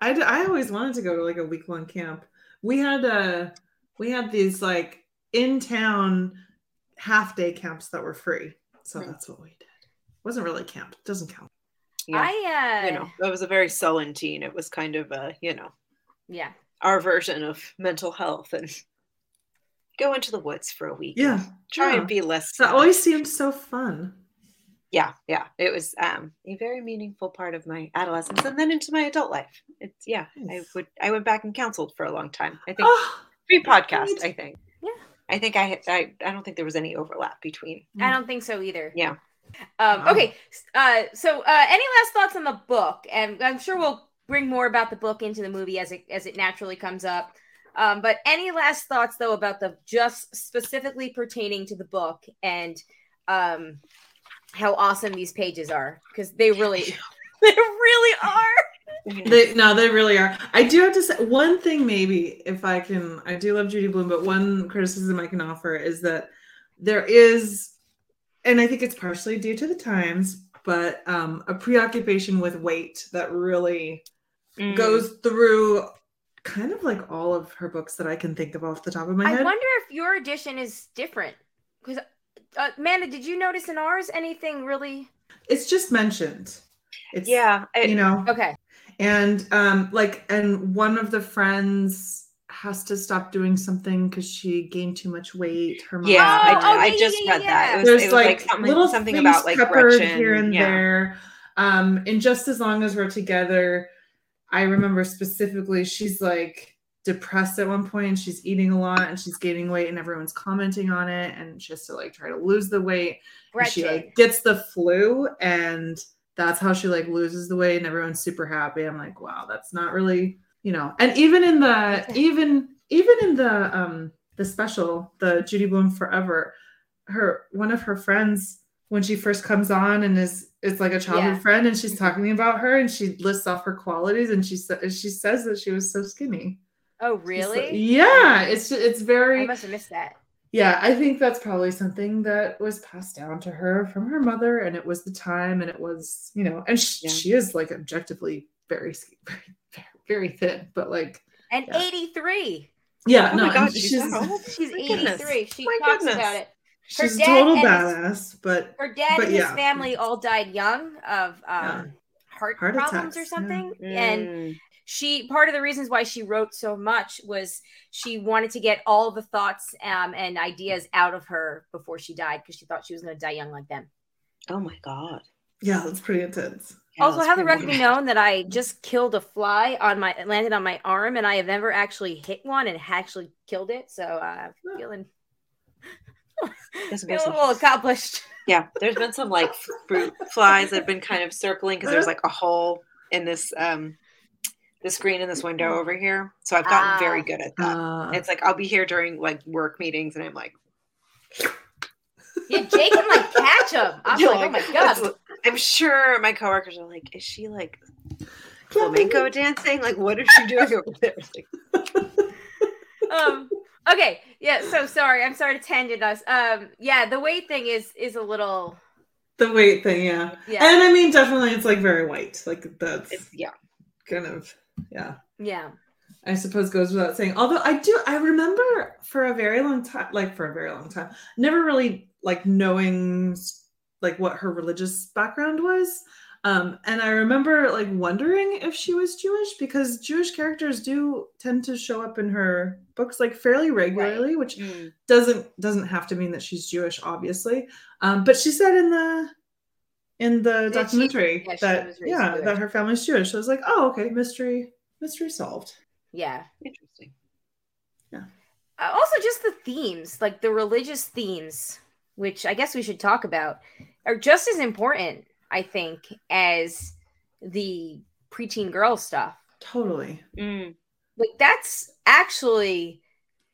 I, d- I always wanted to go to like a week long camp. We had uh we had these like in town half day camps that were free. So Hmm. that's what we did. It wasn't really camp. It doesn't count. Yeah, I uh, you know, I was a very sullen teen. It was kind of a you know yeah. our version of mental health and go into the woods for a week. Yeah. try yeah. and be less. That sad. always seemed so fun. Yeah yeah it was um a very meaningful part of my adolescence and then into my adult life it's yeah i would i went back and counseled for a long time i think Oh, pre podcast i think Yeah. i think I, I i don't think there was any overlap between I don't think so either. Yeah. Um, okay. Uh, so, uh, any last thoughts on the book? And I'm sure we'll bring more about the book into the movie as it as it naturally comes up. Um, but any last thoughts though about the just specifically pertaining to the book and um, how awesome these pages are because they really, they really are. you know, They, no, they really are. I do have to say one thing, maybe if I can. I do love Judy Blume, but one criticism I can offer is that there is, and I think it's partially due to the times, but um, a preoccupation with weight that really mm, goes through kind of like all of her books that I can think of off the top of my I head. I wonder if your edition is different because. Uh, Amanda, did you notice in ours anything really? It's just mentioned. It's yeah I- you know, Okay. and um like and one of the friends has to stop doing something because she gained too much weight. Her mom Yeah, I, Oh, ju- oh, I yeah, just yeah, read yeah, that. It was, There's it was like, like, something, little something things about like peppered Gretchen. here and yeah. there. Um, and just as long as we're together, I remember specifically she's like depressed at one point and she's eating a lot and she's gaining weight and everyone's commenting on it and she has to like try to lose the weight. And she like gets the flu and that's how she like loses the weight and everyone's super happy. I'm like, wow, that's not really, you know. And even in the even even in the um the special, the Judy Blume Forever, her one of her friends when she first comes on and is it's like a childhood Yeah. friend and she's talking about her and she lists off her qualities and she says she says that she was so skinny. Oh, really? like- yeah, it's it's very. I must have missed that. yeah, I think that's probably something that was passed down to her from her mother, and it was the time, and it was, you know, and sh- Yeah. she is like objectively very, very, very thin, but like, And Yeah. 83. yeah, Oh no, my god, she's, she's that old? She's 83. She My talks goodness. about it. her she's a dad total and- badass, but Her dad But and his family all died young of um, Yeah. heart, Heart problems attacks, or yeah. something. And Mm. She part of the reasons why she wrote so much was she wanted to get all the thoughts um, and ideas out of her before she died because she thought she was going to die young like them. oh my god. yeah, that's pretty intense. Yeah, also, have the pretty record be known that I just killed a fly on my landed on my arm, and I have never actually hit one and actually killed it. So uh, I'm feeling That's feeling a little accomplished. Yeah, there's been some like fruit flies that have been kind of circling because there's like a hole in this um the screen in this window over here. So I've gotten very Ah. good at that. Uh, it's like I'll be here during like work meetings and I'm like, Yeah, Jake can like catch them. I'm you're like, oh my that's- god. I'm sure my coworkers are like, is she like flamenco dancing? Like what is she doing over there? It's like, um okay yeah so sorry i'm sorry to tangent us um yeah the weight thing is is a little the weight thing, yeah. yeah and I mean, definitely, it's like very white, like that's it's, yeah. kind of, yeah. yeah I suppose goes without saying. Although I do, I remember for a very long time, like for a very long time, never really like knowing like what her religious background was. Um, and I remember like wondering if she was Jewish because Jewish characters do tend to show up in her books like fairly regularly, which Mm. doesn't doesn't have to mean that she's Jewish, obviously. Um, but she said in the in the That she- documentary yeah, that was yeah Jewish. that her family's Jewish. So I was like, oh okay, mystery mystery solved. yeah Interesting. uh, also just the themes like the religious themes which i guess we should talk about are just as important i think as the preteen girl stuff Totally. Mm. like that's actually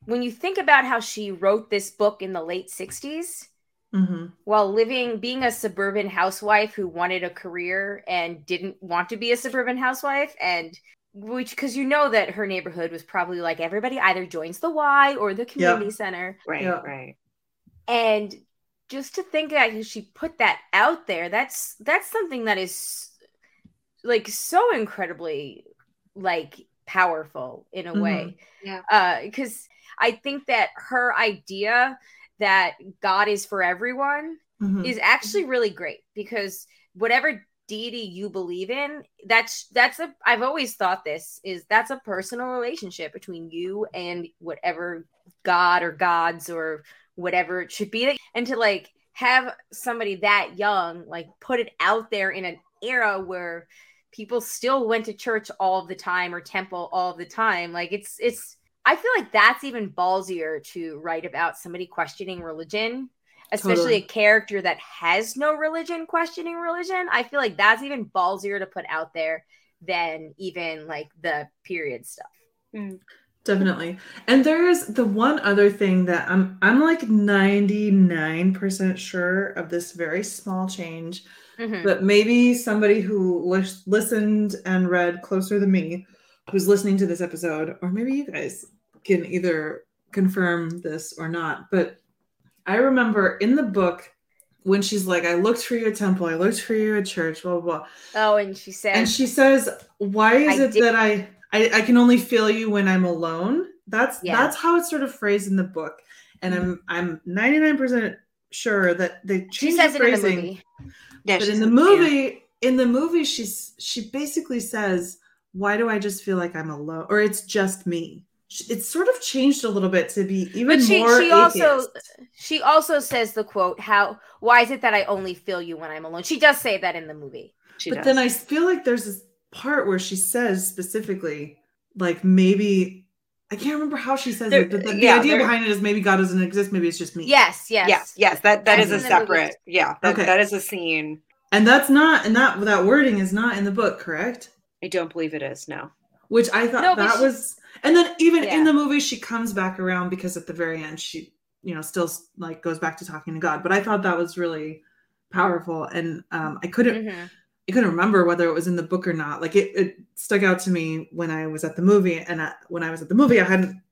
when you think about how she wrote this book in the late 60s hmm while living being a suburban housewife who wanted a career and didn't want to be a suburban housewife and which because you know that her neighborhood was probably like everybody either joins the y or the community center Right, Yeah. right. and just to think that she put that out there that's that's something that is like so incredibly like powerful in a way Yeah. uh because i think that her idea that god is for everyone hmm is actually really great because whatever deity you believe in that's that's a i've always thought this is that's a personal relationship between you and whatever god or gods or whatever it should be and to like have somebody that young like put it out there in an era where people still went to church all the time or temple all the time like it's it's i feel like that's even ballsier to write about somebody questioning religion especially Totally. a character that has no religion questioning religion i feel like that's even ballsier to put out there than even like the period stuff Definitely. And there is the one other thing that I'm I'm like 99% sure of this very small change, Mhm. but maybe somebody who lis- listened and read closer than me who's listening to this episode or maybe you guys can either confirm this or not, but I remember in the book when she's like I looked for you at temple, I looked for you at church, blah blah. blah. oh and she said And she says, "Why is I it did- that I, I I can only feel you when I'm alone?" That's Yeah. that's how it's sort of phrased in the book, and I'm mm-hmm. I'm 99 percent sure that they she changed says the it in the phrasing. movie Yeah, but in the yeah. movie, in the movie, she's she basically says, "Why do I just feel like I'm alone?" Or it's just me. It's sort of changed a little bit to be even but she more she also atheist. she also says the quote how why is it that i only feel you when i'm alone she does say that in the movie She but does. then I feel like there's this part where she says specifically, like maybe I can't remember how she says There- it, but the, the yeah, idea there- behind it is maybe God doesn't exist, maybe it's just me. yes yes yes, yes, that that That's is a in movie. separate. Yeah, that, Okay. that is a scene. And that's not and that that wording is not in the book, correct? I don't believe it is. No. Which I thought No, that she- was and then even Yeah. in the movie she comes back around because at the very end she you know still like goes back to talking to God. But I thought that was really powerful and um I couldn't Mhm. I couldn't remember whether it was in the book or not. Like it, it stuck out to me when I was at the movie, and when I was at the movie, I hadn't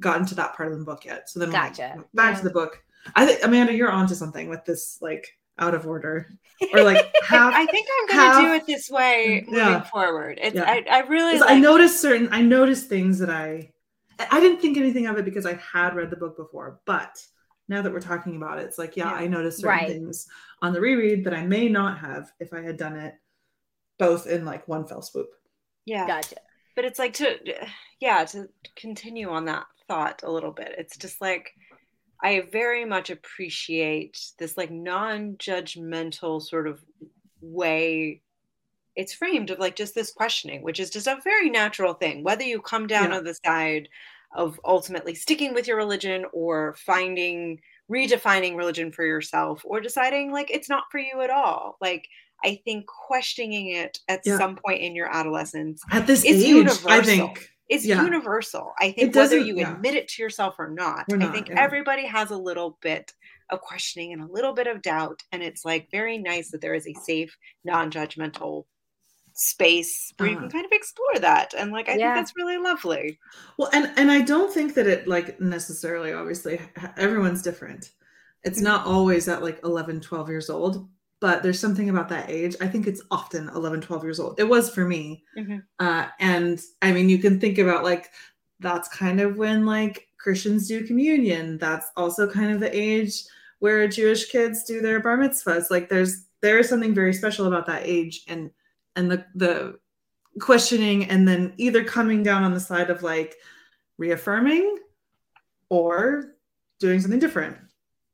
gotten to that part of the book yet. So then Gotcha. back Yeah. to the book. I think Amanda, you're onto something with this, like out of order or like half. I think I'm going to do it this way moving Yeah. forward. It's Yeah. I, I really 'cause I noticed certain. I noticed things that I. I didn't think anything of it because I had read the book before, but now that we're talking about it, it's like, yeah, Yeah. I noticed certain Right. things on the reread that I may not have if I had done it both in like one fell swoop. yeah. gotcha but it's like to yeah to continue on that thought a little bit it's just like i very much appreciate this like non-judgmental sort of way it's framed of like just this questioning which is just a very natural thing whether you come down Yeah. on the side of ultimately sticking with your religion or finding redefining religion for yourself or deciding like it's not for you at all like i think questioning it at Yeah. some point in your adolescence At this age, I think is Yeah. universal. I think whether you yeah. admit it to yourself or not, Or I think yeah. everybody has a little bit of questioning and a little bit of doubt. And it's like very nice that there is a safe, non judgmental space where you Uh-huh. can kind of explore that. And like, I Yeah. think that's really lovely. Well, and and I don't think that it like necessarily obviously everyone's different. It's not always at like 11, 12 years old, but there's something about that age. I think it's often 11, 12 years old. It was for me. Mhm. Uh and I mean you can think about like that's kind of when like Christians do communion. That's also kind of the age where Jewish kids do their bar mitzvahs. Like there's there is something very special about that age and and the the questioning and then either coming down on the side of like reaffirming or doing something different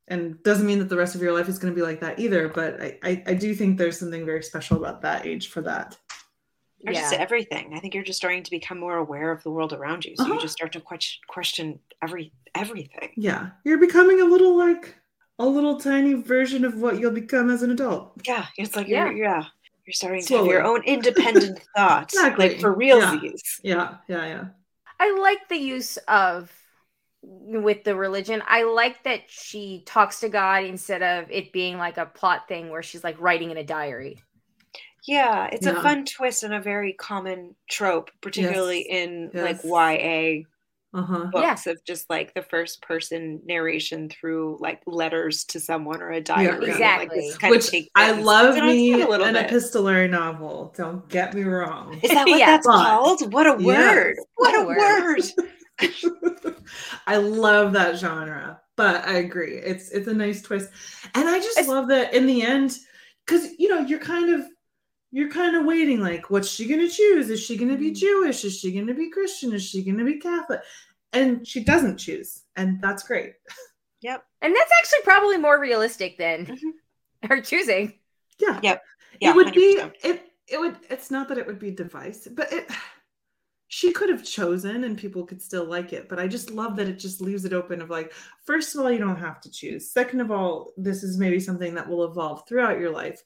and doesn't mean that the rest of your life is going to be like that either but I, I i do think there's something very special about that age for that Or just yeah everything. I think you're just starting to become more aware of the world around you. So Uh-huh. you just start to question, question every everything. yeah you're becoming a little like a little tiny version of what you'll become as an adult Yeah. It's like, Yeah. you're, yeah. You're starting to have your own independent thought. Exactly. Like for Yeah. yeah yeah yeah I like the use of with the religion. I like that she talks to God instead of it being like a plot thing where she's like writing in a diary. Yeah, it's a fun twist and a very common trope, particularly Yes. in Yes. like YA uh-huh books of just like the first person narration through like letters to someone or a diary. and, Like, Exactly. this kind which of i love me a little an bit. epistolary novel don't get me wrong Is that what Yeah. that's But- called? What a Yes. word! What What a a word! word. I love that genre, but I agree. It's it's a nice twist. And I just It's- love that in the end cuz you know, you're kind of you're kind of waiting like what's she going to choose? Is she going to be Mhm. Jewish? Is she going to be Christian? Is she going to be Catholic? And she doesn't choose. And that's great. Yep. And that's actually probably more realistic than Mhm. her choosing. Yeah. Yep. Yeah, it would be 100%. it it would it's not that it would be device, but it she could have chosen and people could still like it but i just love that it just leaves it open of like first of all you don't have to choose second of all this is maybe something that will evolve throughout your life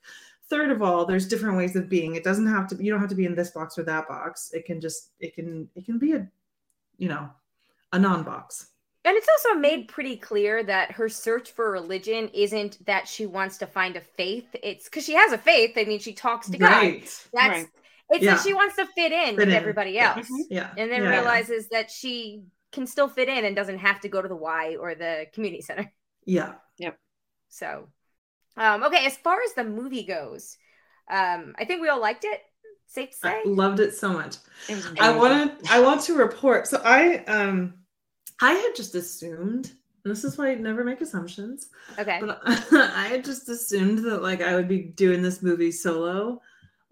third of all there's different ways of being it doesn't have to you don't have to be in this box or that box it can just it can it can be a you know a non-box And it's also made pretty clear that her search for religion isn't that she wants to find a faith. It's because she has a faith. I mean, she talks to God. right That's Right. It's Yeah. that she wants to fit in Fit with in. everybody else. Mhm. yeah And then Yeah, yeah. realizes that she can still fit in and doesn't have to go to the Y or the community center. yeah Yep. So, um, okay, as far as the movie goes, um, I think we all liked it. Safe to i say. loved it so much It I enjoyable. want to I want to report. So I um I had just assumed and this is why I never make assumptions. Okay. But I had just assumed that like I would be doing this movie solo.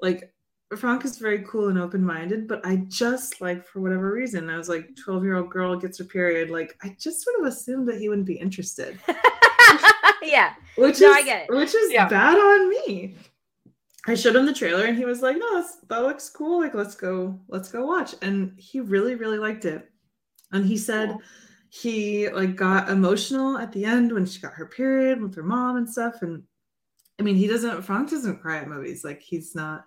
Like Frank is very cool and open minded, but I just like for whatever reason, I was like twelve year old girl gets her period. Like I just sort of assumed that he wouldn't be interested, yeah. which No, is I get it. which is Yeah. bad on me. I showed him the trailer and he was like, "No, that's, that looks cool. Like let's go, let's go watch." And he really, really liked it. And he said Cool. he like got emotional at the end when she got her period with her mom and stuff. And I mean, he doesn't. Frank doesn't cry at movies. Like he's not.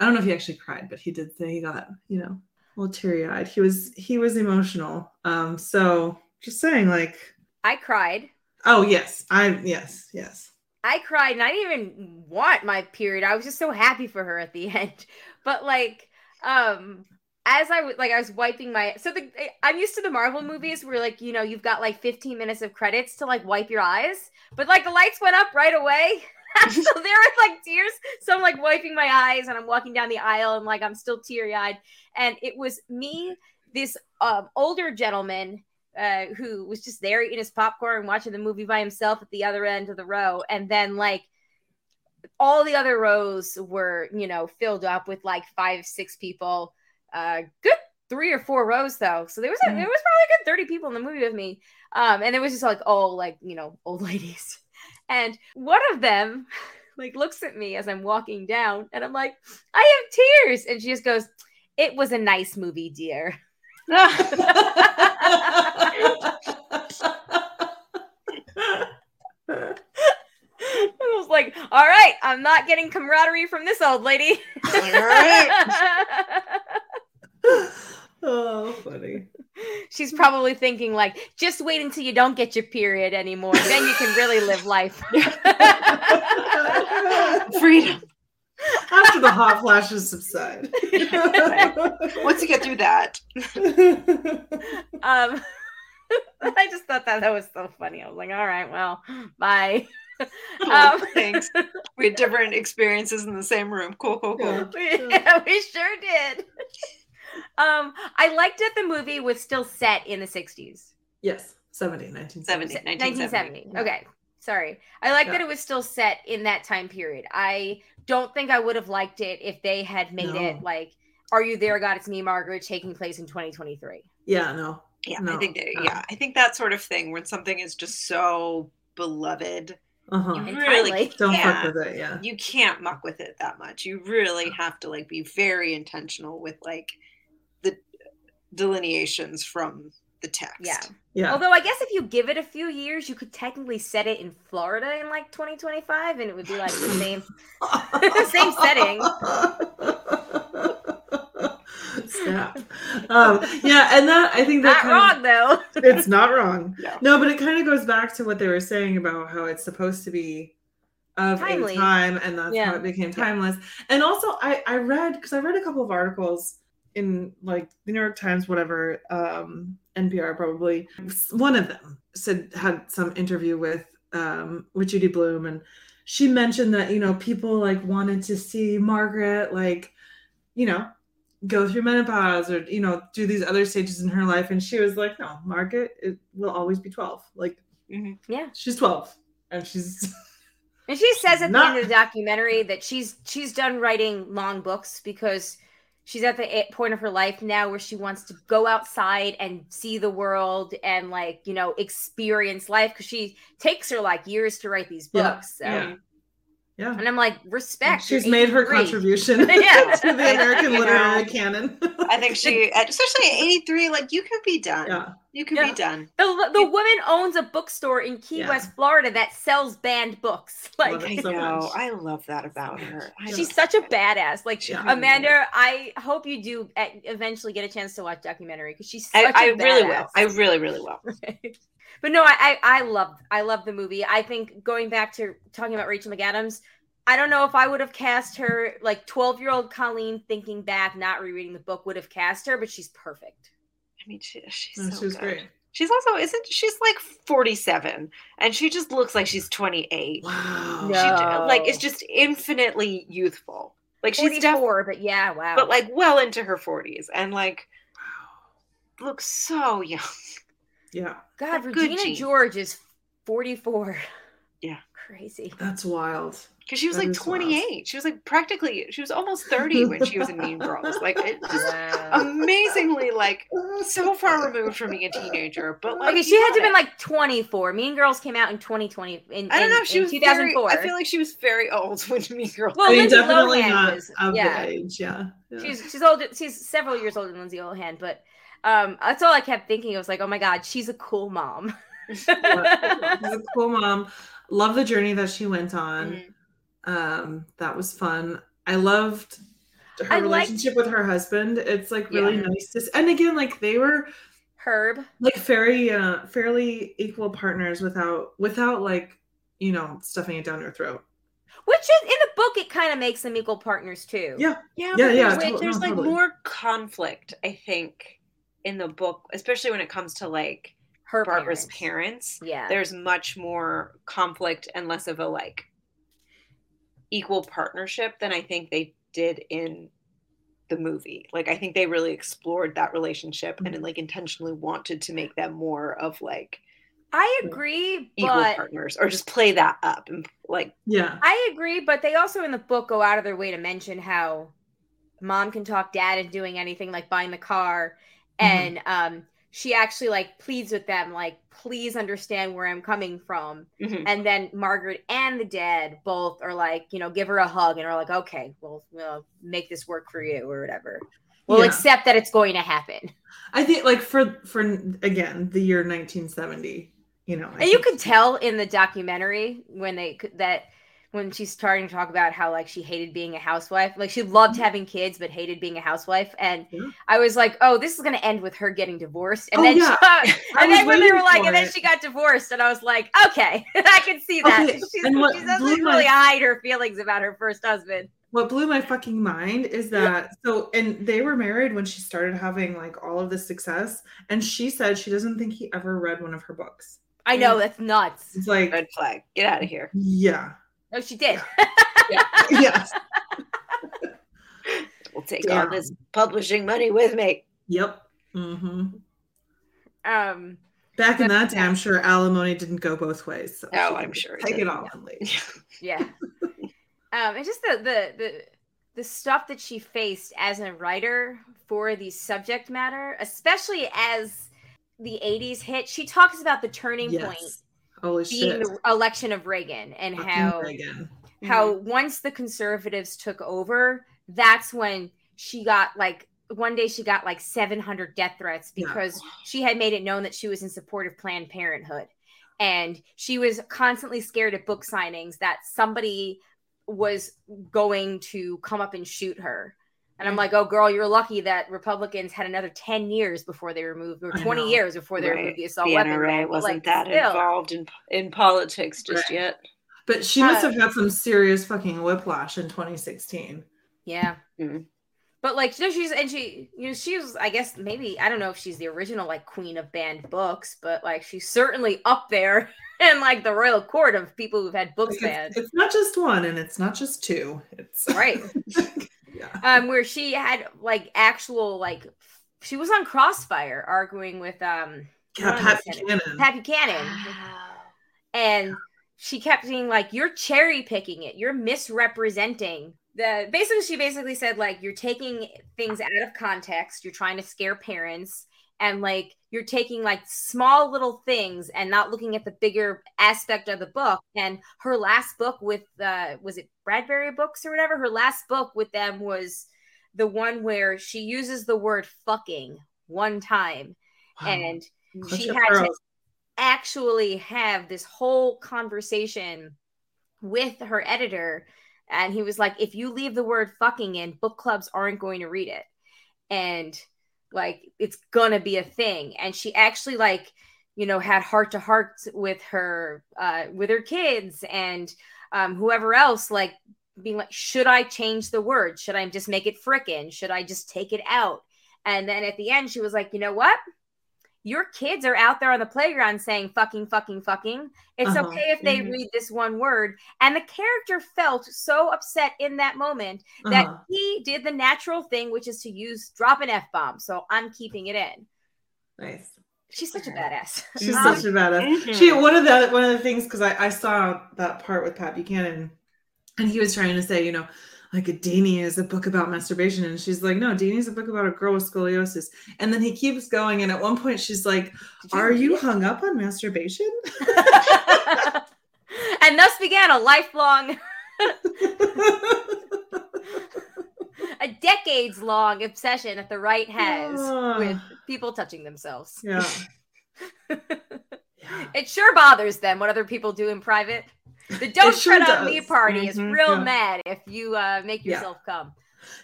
I don't know if he actually cried, but he did say he got you know a little teary eyed. He was he was emotional. Um. So just saying, like, I cried. oh yes, I yes yes. I cried and I didn't even want my period. I was just so happy for her at the end. But like, um, as I was like, I was wiping my so the I'm used to the Marvel movies where like you know you've got like 15 minutes of credits to like wipe your eyes, but like the lights went up right away. so there were like tears. So I'm like wiping my eyes and I'm walking down the aisle and like I'm still teary eyed. And it was me, this um, older gentleman uh, who was just there eating his popcorn, and watching the movie by himself at the other end of the row, and then like all the other rows were, you know, filled up with like five, six people. Uh, good three or four rows though, so there was a, Mm. there was probably a good thirty people in the movie with me. Um, and it was just like all like you know old ladies, and one of them like looks at me as I'm walking down, and I'm like, I have tears, and she just goes, "It was a nice movie, dear." I was like, all right, I'm not getting camaraderie from this old lady. All right. oh, funny. She's probably thinking, like, just wait until you don't get your period anymore. Then you can really live life. Freedom. After the hot flashes subside. Once you get through that. um, I just thought that that was so funny. I was like, all right, well, bye. Cool, Um, thanks. We had different experiences in the same room. Cool, cool, cool. yeah, we sure did. Um, I liked that the movie was still set in the 60s. yes, 70, 1970. 70. 1970. 1970. Okay. Sorry. I like that it was still set in that time period. I don't think I would have liked it if they had made it like Are You There, God? It's Me, Margaret, taking place in 2023. Yeah, no. Yeah, I think that, uh, yeah, I think that sort of thing when something is just so beloved, Uh-huh. you And really timely. Don't yeah, fuck with it, yeah. you can't muck with it that much. You really have to like be very intentional with like the delineations from the text. Yeah. Yeah. Although I guess if you give it a few years, you could technically set it in Florida in like 2025 and it would be like the same. Same setting. Snap. Um, yeah, and that I think that Not kind of- wrong though. it's not wrong. Yeah. No, but it kind of goes back to what they were saying about how it's supposed to be of Timely. a time, and that's Yeah. how it became timeless. And also, I I read because I read a couple of articles in like the New York Times, whatever, um, NPR probably. One of them said had some interview with um with Judy Blume, and she mentioned that you know people like wanted to see Margaret like you know go through menopause or you know do these other stages in her life and she was like no margaret it will always be 12 like Mhm. Yeah. she's 12 and she's And she says at the end of the documentary that she's she's done writing long books because she's at the point of her life now where she wants to go outside and see the world and like you know experience life because she takes her like years to write these Yeah, books. So. yeah. Yeah And I'm like, respect. she's made her contribution Yeah. to the american You know, literary canon I think she, especially at 83, like you could be done. yeah You could Yeah. be done. The, the woman owns a bookstore in Key Yeah. West, Florida that sells banned books. Like Love I know. much. I love that about her. I she's just- such a badass. Like Yeah. Amanda, I hope you do eventually get a chance to watch documentary because she's such I, I a really will. I really, really will. But no, I, I I love I love the movie. I think going back to talking about Rachel McAdams, I don't know if I would have cast her like twelve year old Colleen. Thinking back, not rereading the book, would have cast her, but she's perfect. I mean, she, she's No, so she was good. great She's also isn't she's like 47 and she just looks like she's 28. wow She No. like it's just infinitely youthful. Like she's Forty definitely four, but yeah, wow. but like well into her 40s and like looks so young. Yeah God, good Regina genes. George is forty four. Yeah. crazy. That's wild. Because she was That like is wild. 28. She was like practically, she was almost 30 when she was in Mean Girls. Like, it just Wow. amazingly, like, so far removed from being a teenager. But like, Okay, she had to got have been like 24. Mean Girls came out in 2020. In, I don't know if she was 2004. 2004. Very, I feel like she was very old when Mean Girls. Well, I mean, Lindsay definitely Lohan not was- of yeah. the age. Yeah. yeah. She's she's older. She's several years older than Lindsay Lohan, but um, that's all I kept thinking. I was like, oh my god, she's a cool mom. She's a cool mom. Love the journey that she went on. Mhm. Um, that was fun. I loved her I liked- relationship with her husband. It's like really Yeah. nice to, and again, like they were Herb. like very, uh, fairly equal partners without, without like, you know, stuffing it down her throat. Which is in the book, it kind of makes them equal partners too. Yeah, Yeah, Yeah, yeah, There's, to- there's no, like totally. more conflict, I think, in the book, especially when it comes to like her Barbara's parents. parents. Yeah, There's much more conflict and less of a like equal partnership than I think they did in the movie. Like I think they really explored that relationship and like intentionally wanted to make them more of like I agree, equal but partners or just play that up and like yeah, I agree, but they also in the book go out of their way to mention how mom can talk dad into doing anything like buying the car Mhm. and um she actually like pleads with them like please understand where I'm coming from mhm. and then Margaret and the dad both are like you know give her a hug and are like okay we'll, we'll make this work for you or whatever we'll Yeah. accept that it's going to happen I think like for for again the year 1970, you know, I and you could tell in the documentary when they that when she's starting to talk about how like she hated being a housewife. Like she loved mm-hmm. having kids but hated being a housewife. And Yeah. i was like oh this is going to end with her getting divorced. And Oh, then yeah. she, and then when they were like for and then she got divorced and i was like okay i can see that. Okay, she's, and what she doesn't blew my- really hide her feelings about her first husband. What blew my fucking mind is that so and they were married when she started having like all of this success and she said she doesn't think he ever read one of her books. I know that's nuts. it's like red flag. Get out of here. yeah oh she did yeah. yes We'll take all this publishing money with me. yep Mm-hmm. um back in that day i'm sure alimony didn't go both ways so Oh, I'm sure take it didn't. all and leave. Yeah. um, and just the, the the the stuff that she faced as a writer for the subject matter, especially as the 80s hit, she talks about the turning point yes holy being shit the election of Reagan and Fucking how Reagan. how mm-hmm. once the conservatives took over, that's when she got like one day she got like 700 death threats Yeah. because she had made it known that she was in support of Planned Parenthood. And she was constantly scared at book signings that somebody was going to come up and shoot her. And I'm like, oh, girl, you're lucky that Republicans had another 10 years before they removed, or 20 years before they Right. removed the assault the weapon. NRA ban. But, wasn't like, that still, involved in in politics just Right. yet. but she must have had some serious fucking whiplash in 2016 Yeah. Mhm. But like no, she's and she you know she was I guess maybe I don't know if she's the original like queen of banned books, but like she's certainly up there in like the royal court of people who've had books Like, banned. it's, it's not just one and it's not just two it's Right. yeah. Um where she had like actual like she was on crossfire arguing with um yeah One pat second. buchanan Pat Buchanan. and she kept being like you're cherry picking it. You're misrepresenting the basically she basically said like you're taking things out of context. You're trying to scare parents and like you're taking like small little things and not looking at the bigger aspect of the book. And her last book with uh was it bradbury books or whatever? Her last book with them was the one where she uses the word fucking one time. Wow. and she had to actually have this whole conversation with her editor. And he was like if you leave the word fucking in book clubs aren't going to read it. And like it's gonna be a thing. And she actually like you know had heart to heart with her uh with her kids and um whoever else like being like should i change the word? Should i just make it frickin? Should i just take it out? And then at the end she was like you know what your kids are out there on the playground saying fucking fucking fucking it's Uh-huh. okay if they Mhm. read this one word and the character felt so upset in that moment that Uh-huh. he did the natural thing which is to use drop an f-bomb so i'm keeping it in nice She's such a badass. She's Um, such a badass. mhm. She one of the one of the things because I, I saw that part with Pat Buchanan, and he was trying to say, you know, like a Deenie is a book about masturbation, and she's like, no, Deenie is a book about a girl with scoliosis. And then he keeps going, and at one point she's like, Did "Are you it? hung up on masturbation?" and thus began a lifelong, a decades long obsession that the right has Ah. with people touching themselves. yeah. It sure bothers them what other people do in private. The don't sure tread on me party is Mhm, real yeah. mad if you uh, make Yeah. yourself come.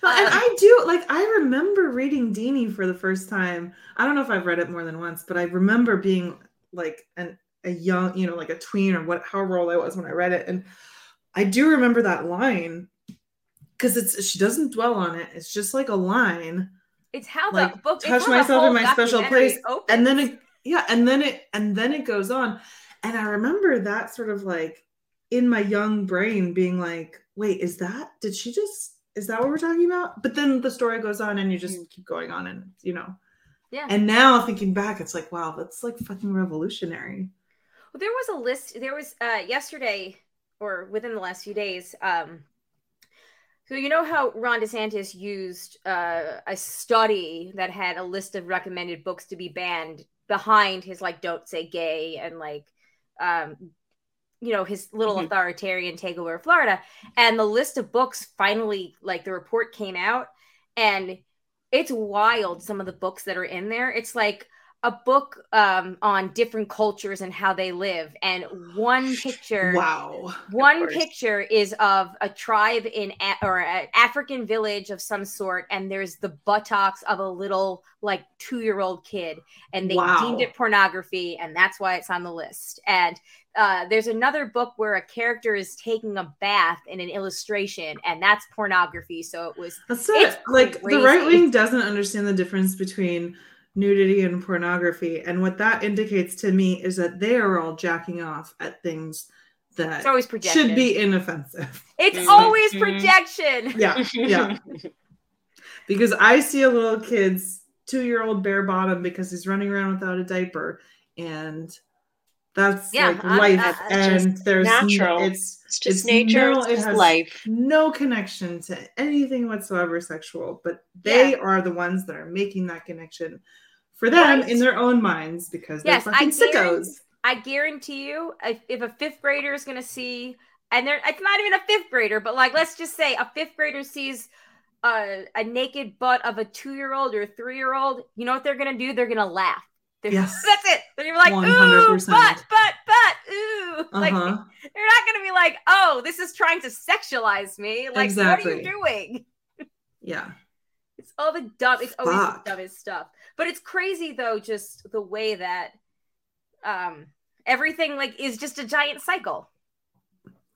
Well, and Um, I do like I remember reading Deenie for the first time. I don't know if I've read it more than once, but I remember being like an a young, you know, like a tween or what however old I was when I read it. And I do remember that line because it's she doesn't dwell on it. It's just like a line. It's how Like, the book. touch myself in my special place, opens. And then it yeah, and then it and then it goes on. And I remember that sort of like in my young brain being like, wait, is that did she just is that what we're talking about? But then the story goes on and you just keep going on and you know. yeah. And now thinking back, it's like, wow, that's like fucking revolutionary. Well, there was a list. There was uh, yesterday or within the last few days. Um, so you know how Ron DeSantis used uh, a study that had a list of recommended books to be banned behind his like "Don't Say Gay" and like, um, you know, his little Mhm. authoritarian takeover of Florida. And the list of books finally, like the report came out, and it's wild. Some of the books that are in there. It's like a book um, on different cultures and how they live, and one picture. Wow. One picture is of a tribe in a- or an African village of some sort, and there's the buttocks of a little like two year old kid, and they Wow. deemed it pornography, and that's why it's on the list. And uh, there's another book where a character is taking a bath in an illustration, and that's pornography. So it was That's it. Like crazy. the right wing doesn't understand the difference between nudity and pornography. And what that indicates to me is that they are all jacking off at things that it's always projection. should be inoffensive. It's Mhm. always Mhm. projection. Yeah. Yeah. because I see a little kid's two year old bare bottom because he's running around without a diaper. And that's Yeah, like life. uh, and there's natural. it's It's just It's nature. no- it's it life. no connection to anything whatsoever sexual, but they Yeah. are the ones that are making that connection for them Right. in their own minds because they're Yes, I fucking guarantee- sickos. I guarantee you, if, if a fifth grader is going to see, and they're, it's not even a fifth grader, but like, let's just say a fifth grader sees a, a naked butt of a two year old or three year old, you know what they're going to do? They're going to laugh. They're, Yes. That's it. Then you're like, ooh, 100%. but, butt, butt, ooh. Like, Uh-huh. they're not going to be like, oh, this is trying to sexualize me. Like, what are you doing? Yeah. It's all the dumb. It's always Fuck. the dumbest stuff. But it's crazy though, just the way that um everything like is just a giant cycle.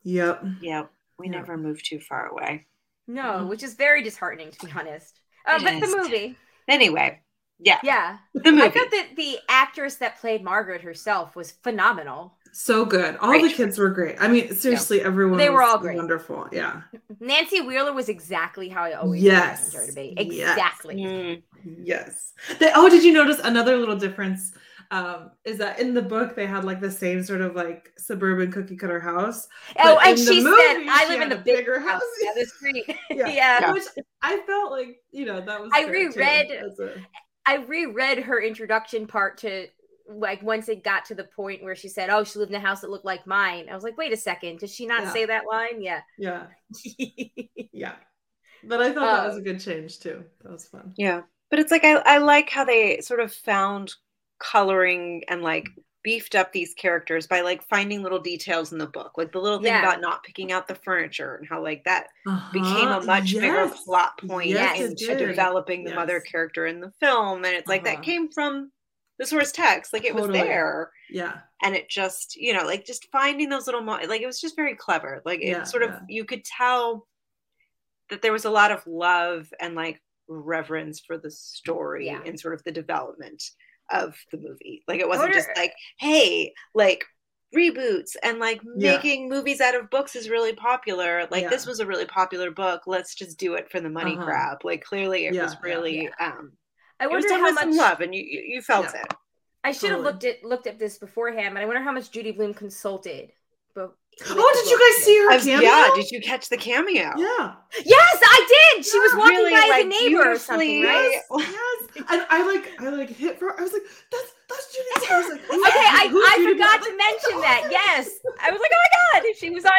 Yep. Yep. we Yeah. never move too far away. No, Mhm. which is very disheartening to be honest. Um, It but is. the movie, Anyway, yeah, yeah, the I thought that the actress that played Margaret herself was phenomenal. So good. All Great the kids were great. I mean, seriously, everyone They were all great. Wonderful. Yeah. Nancy Wheeler was exactly how I always Yes. imagined her to be. Yes. Exactly. Mm. Yes. They, oh, did you notice another little difference? Um, is that in the book they had like the same sort of like suburban cookie cutter house, Oh, and in the she said, "I live in the a big bigger house house." down the street." Yeah. yeah. Yeah. which I felt like you know that was. I fair, too, reread- a- I reread her introduction part to like once it got to the point where she said, "Oh, she lived in a house that looked like mine." I was like, "Wait a second, does she not Yeah. say that line?" Yeah. Yeah, yeah. But I thought that was Um, a good change too. That was fun. Yeah, but it's like I, I like how they sort of found coloring and like beefed up these characters by like finding little details in the book, like the little thing Yeah. about not picking out the furniture and how like that became a Uh-huh. much bigger plot point Yes, into developing the mother character in the film, and it's like Uh-huh. that came from the source text, like it was there. Yeah, and it just you know like just finding those little mo- like it was just very clever like it Yeah, sort of yeah. you could tell that there was a lot of love and like reverence for the story and sort of the development of the movie like it wasn't just like hey like reboots and like Yeah. making movies out of books is really popular like this was a really popular book let's just do it for the money Uh-huh. grab like clearly it Yeah, was yeah, really um I it was wonder how much some love and you you, you felt Yeah. it I should have Totally. looked at looked at this beforehand, but I wonder how much Judy Blume consulted. But Oh, did you guys see her was- cameo? yeah, did you catch the cameo? Yeah. Yes, I did. She was walking really, by like, the neighbor or something, right? Yes, yes. And I like, I like hit for. I was like, that's that's Judy. I was like, Okay, I, I forgot to mention that. Yes, I was like, oh my god, she was on,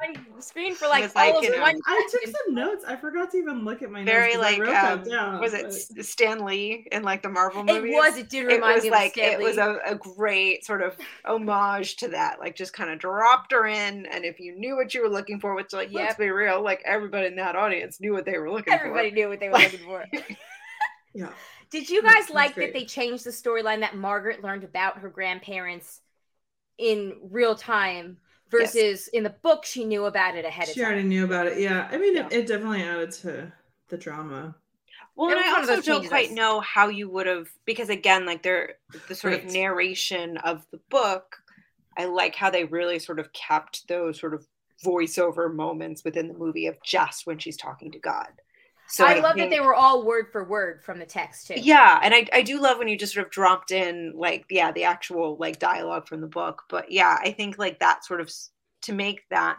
on screen for like was like, all you of know, one. I took some notes. I forgot to even look at my Very notes. 'cause I like wrote that um, down, was it but- Stan Lee in like the Marvel movie? It was. It did It remind was me like of it was a, a great sort of homage to that. Like just kind of dropped her in, and if you knew what you were looking for, which like let's be real, like everybody in that audience knew what they were looking Everybody for. Everybody knew what they were looking for. Yeah. Did you guys that's like great. that they changed the storyline that Margaret learned about her grandparents in real time versus in the book she knew about it ahead of She time? already knew about it. Yeah. I mean, Yeah. it, it definitely added to the drama. Well, It and I also don't changes quite that's- know how you would have because again, like they're the sort Right. of narration of the book. I like how they really sort of kept those sort of voiceover moments within the movie of just when she's talking to God. So I, love think- that they were all word for word from the text too. Yeah, and I, I do love when you just sort of dropped in like yeah the actual like dialogue from the book. But yeah, I think like that sort of to make that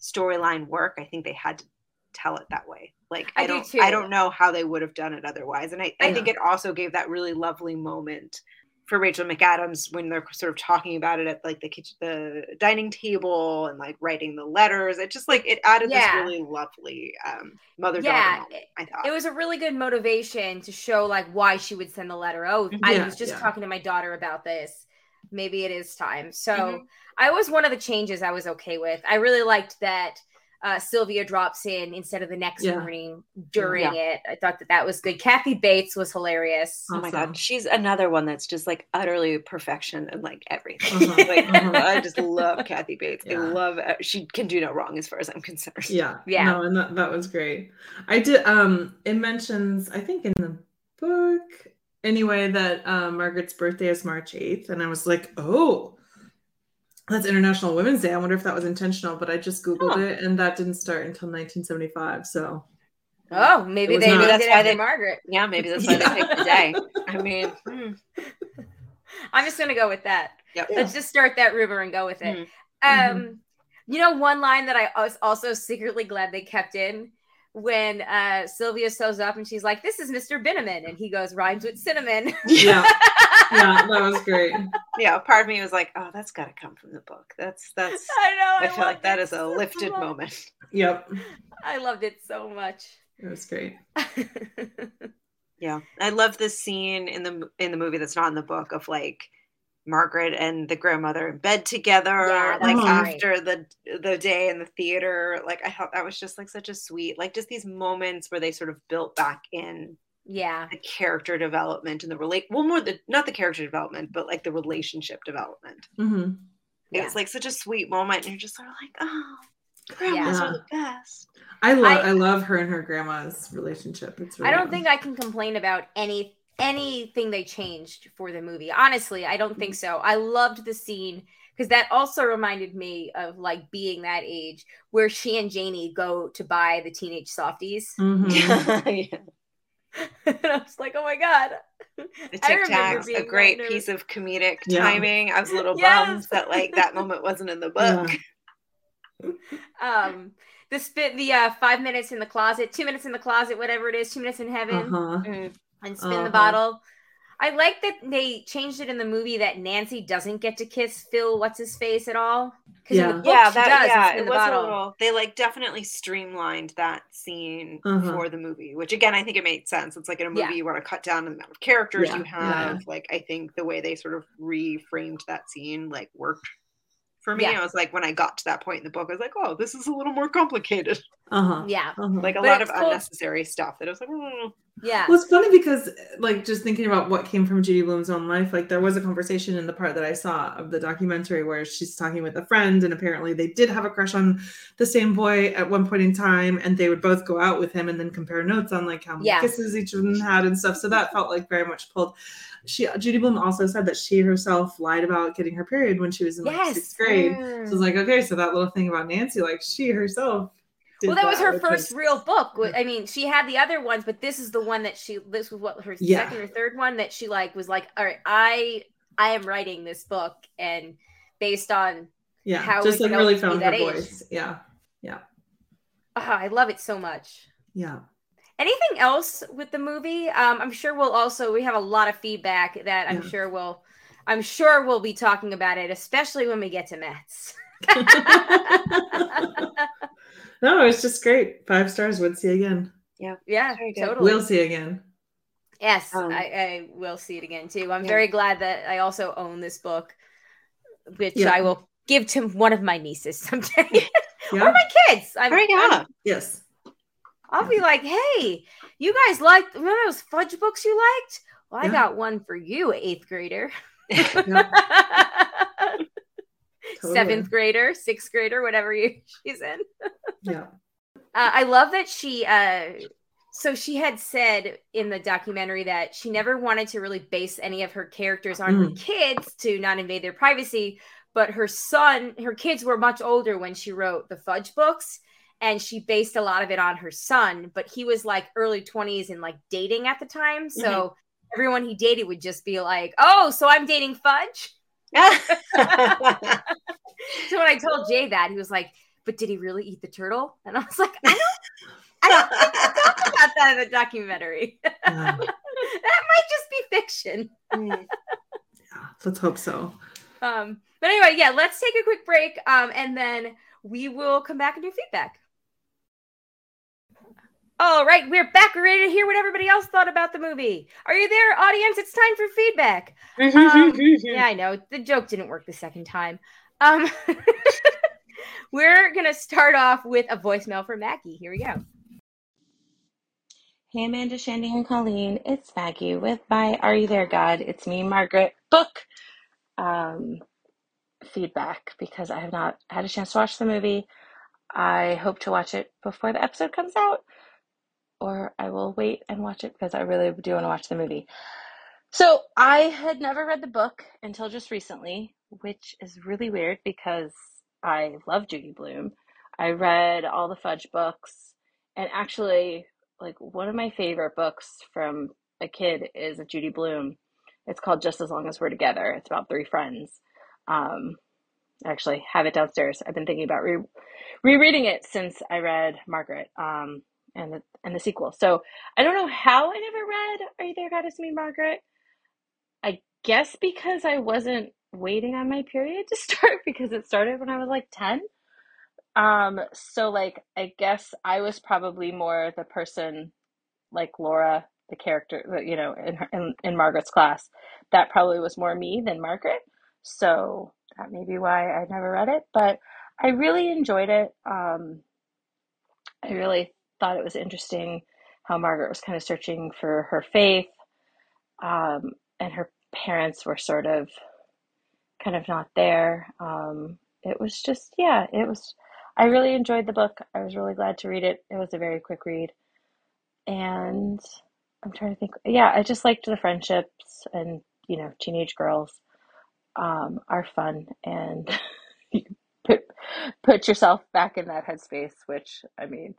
storyline work, I think they had to tell it that way. Like I I, do don't too. I don't know how they would have done it otherwise. And I, I I think know. it also gave that really lovely moment for Rachel McAdams when they're sort of talking about it at like the kitchen the dining table and like writing the letters. It just like it added Yeah. this really lovely um mother daughter Yeah, moment, I thought. It was a really good motivation to show like why she would send the letter. Oh, I was just yeah. talking to my daughter about this. Maybe it is time. So Mhm. I was one of the changes I was okay with. I really liked that uh, Sylvia drops in instead of the next Yeah. morning during it. I thought that that was good. Kathy Bates was hilarious. Oh my Awesome. god, she's another one that's just like utterly perfection and like everything. Uh-huh, like uh-huh. I just love Kathy Bates. I love uh, she can do no wrong as far as I'm concerned. Yeah. Yeah. No, and that, that was great. I did um it mentions, I think in the book anyway, that uh, Margaret's birthday is March 8th. And I was like, oh, that's International Women's Day. I wonder if that was intentional, but I just Googled Huh. it and that didn't start until 1975. So Oh, maybe It was they not- named That's why they- Margaret. Yeah, maybe that's why Yeah. they picked the day. I mean, hmm, I'm just gonna go with that. yep. Let's just start that rumor and go with it. Mhm. Um, Mhm. you know, one line that I was also secretly glad they kept in when uh Sylvia shows up and she's like, "This is Mr. Binamin," and he goes, "Rhymes with cinnamon." yeah. yeah, that was great. Yeah, part of me was like, oh, that's got to come from the book. That's that's. I know. I feel like loved that it is a so lifted much. moment. Yep. I loved it so much. It was great. Yeah, I love this scene in the in the movie that's not in the book of like Margaret and the grandmother in bed together, Yeah, like was great. after the the day in the theater. Like I thought that was just like such a sweet, like just these moments where they sort of built back in yeah, the character development and the relate. Well, more the not the character development, but like the relationship development. hmm It Yeah. was like such a sweet moment, and you're just sort of like, oh, grandmas Yeah. are the best. I love I- I, love her and her grandma's relationship. It's really I don't fun. think I can complain about any anything they changed for the movie. Honestly, I don't think so. I loved the scene because that also reminded me of like being that age where she and Janie go to buy the teenage softies. Mhm. yeah. and I was like, oh my god. The I Tic Tacs, a great nervous. piece of comedic Yeah. timing. I was a little Yes. bummed that like that moment wasn't in the book. Um the spit the uh five minutes in the closet, two minutes in the closet, whatever it is, two minutes in heaven. Uh-huh. Mm. And spin Uh-huh. the bottle. I like that they changed it in the movie that Nancy doesn't get to kiss Phil what's his face at all. Because in Yeah. the book Yeah, she that does yeah, spin it the was bottle. a little. They like definitely streamlined that scene Uh-huh. for the movie, which again I think it made sense. It's like in a movie Yeah. you want to cut down the amount of characters Yeah, you yeah, yeah. have. Like I think the way they sort of reframed that scene like worked for me. Yeah. I was like when I got to that point in the book, I was like, oh, this is a little more complicated. Uh-huh. Yeah, Uh-huh. Like a But lot of cool. unnecessary stuff that I was like, oh. yeah, Well, it's funny because, like, just thinking about what came from Judy Blume's own life, like, there was a conversation in the part that I saw of the documentary where she's talking with a friend, and apparently they did have a crush on the same boy at one point in time, and they would both go out with him and then compare notes on like how many Yeah. kisses each of them had and stuff. So that felt like very much pulled. She Judy Blume also said that she herself lied about getting her period when she was in like yes. sixth grade. Mm. So it's like, okay, so that little thing about Nancy, like she herself did well, that was her first was- real book. I mean, she had the other ones, but this is the one that she. This was what her Yeah. second or third one that she like was like, all right, I I am writing this book, and based on Yeah, how just like really found her that age. voice. Yeah, oh, I love it so much. yeah. Anything else with the movie? Um, I'm sure we'll also we have a lot of feedback that I'm Yeah. sure we'll I'm sure we'll be talking about it, especially when we get to Mets. no, it's just great. Five stars. Would see again. yeah, yeah, good. totally. Will see again. Yes, Um, I, I will see it again too. I'm yeah. very glad that I also own this book, which Yeah. I will give to one of my nieces someday. or my kids. I'm, yeah. I'm- Yes. I'll be like, hey, you guys liked remember those fudge books you liked? Well, I Yeah. got one for you, eighth grader. Totally. Seventh grader, sixth grader, whatever you, she's in. Yeah. Uh, I love that she. Uh, so she had said in the documentary that she never wanted to really base any of her characters on her Mm. kids to not invade their privacy. But her son, her kids were much older when she wrote the Fudge books, and she based a lot of it on her son. But he was like early twenties and like dating at the time, so everyone he dated would just be like, "Oh, so I'm dating Fudge." So when I told Jay that, he was like, "But did he really eat the turtle?" And I was like, "I don't, I don't think they talk about that in the documentary. that might just be fiction." Yeah. Let's hope so. Um, but anyway, yeah, let's take a quick break, um, and then we will come back and do feedback. All right, we're back. We're ready to hear what everybody else thought about the movie. Are you there, audience? It's time for feedback. Um, yeah, I know. The joke didn't work the second time. Um, we're going to start off with a voicemail from Maggie. Here we go. Hey Amanda, Shandy, and Colleen. It's Maggie with my Are You There, God? It's me, Margaret. Book um, feedback because I have not had a chance to watch the movie. I hope to watch it before the episode comes out, or I will wait and watch it because I really do want to watch the movie. So I had never read the book until just recently, which is really weird because I love Judy Blume. I read all the Fudge books, and actually, like one of my favorite books from a kid is a Judy Blume. It's called Just as Long as We're Together. It's about three friends. Um, actually have it downstairs. I've been thinking about re- rereading it since I read Margaret um, and the and the sequel. So I don't know how I never read Are You There, God? It's Me, Margaret. I guess because I wasn't waiting on my period to start because it started when I was like 10. Um, so like I guess I was probably more the person like Laura, the character, you know, in, in in Margaret's class. That probably was more me than Margaret. So that may be why I never read it, but I really enjoyed it. Um, I really thought it was interesting how Margaret was kind of searching for her faith, um, and her parents were sort of kind of not there. Um, it was just, yeah, it was. I really enjoyed the book. I was really glad to read it. It was a very quick read. And I'm trying to think. Yeah, I just liked the friendships and, you know, teenage girls um, are fun and you put put yourself back in that headspace, which I mean,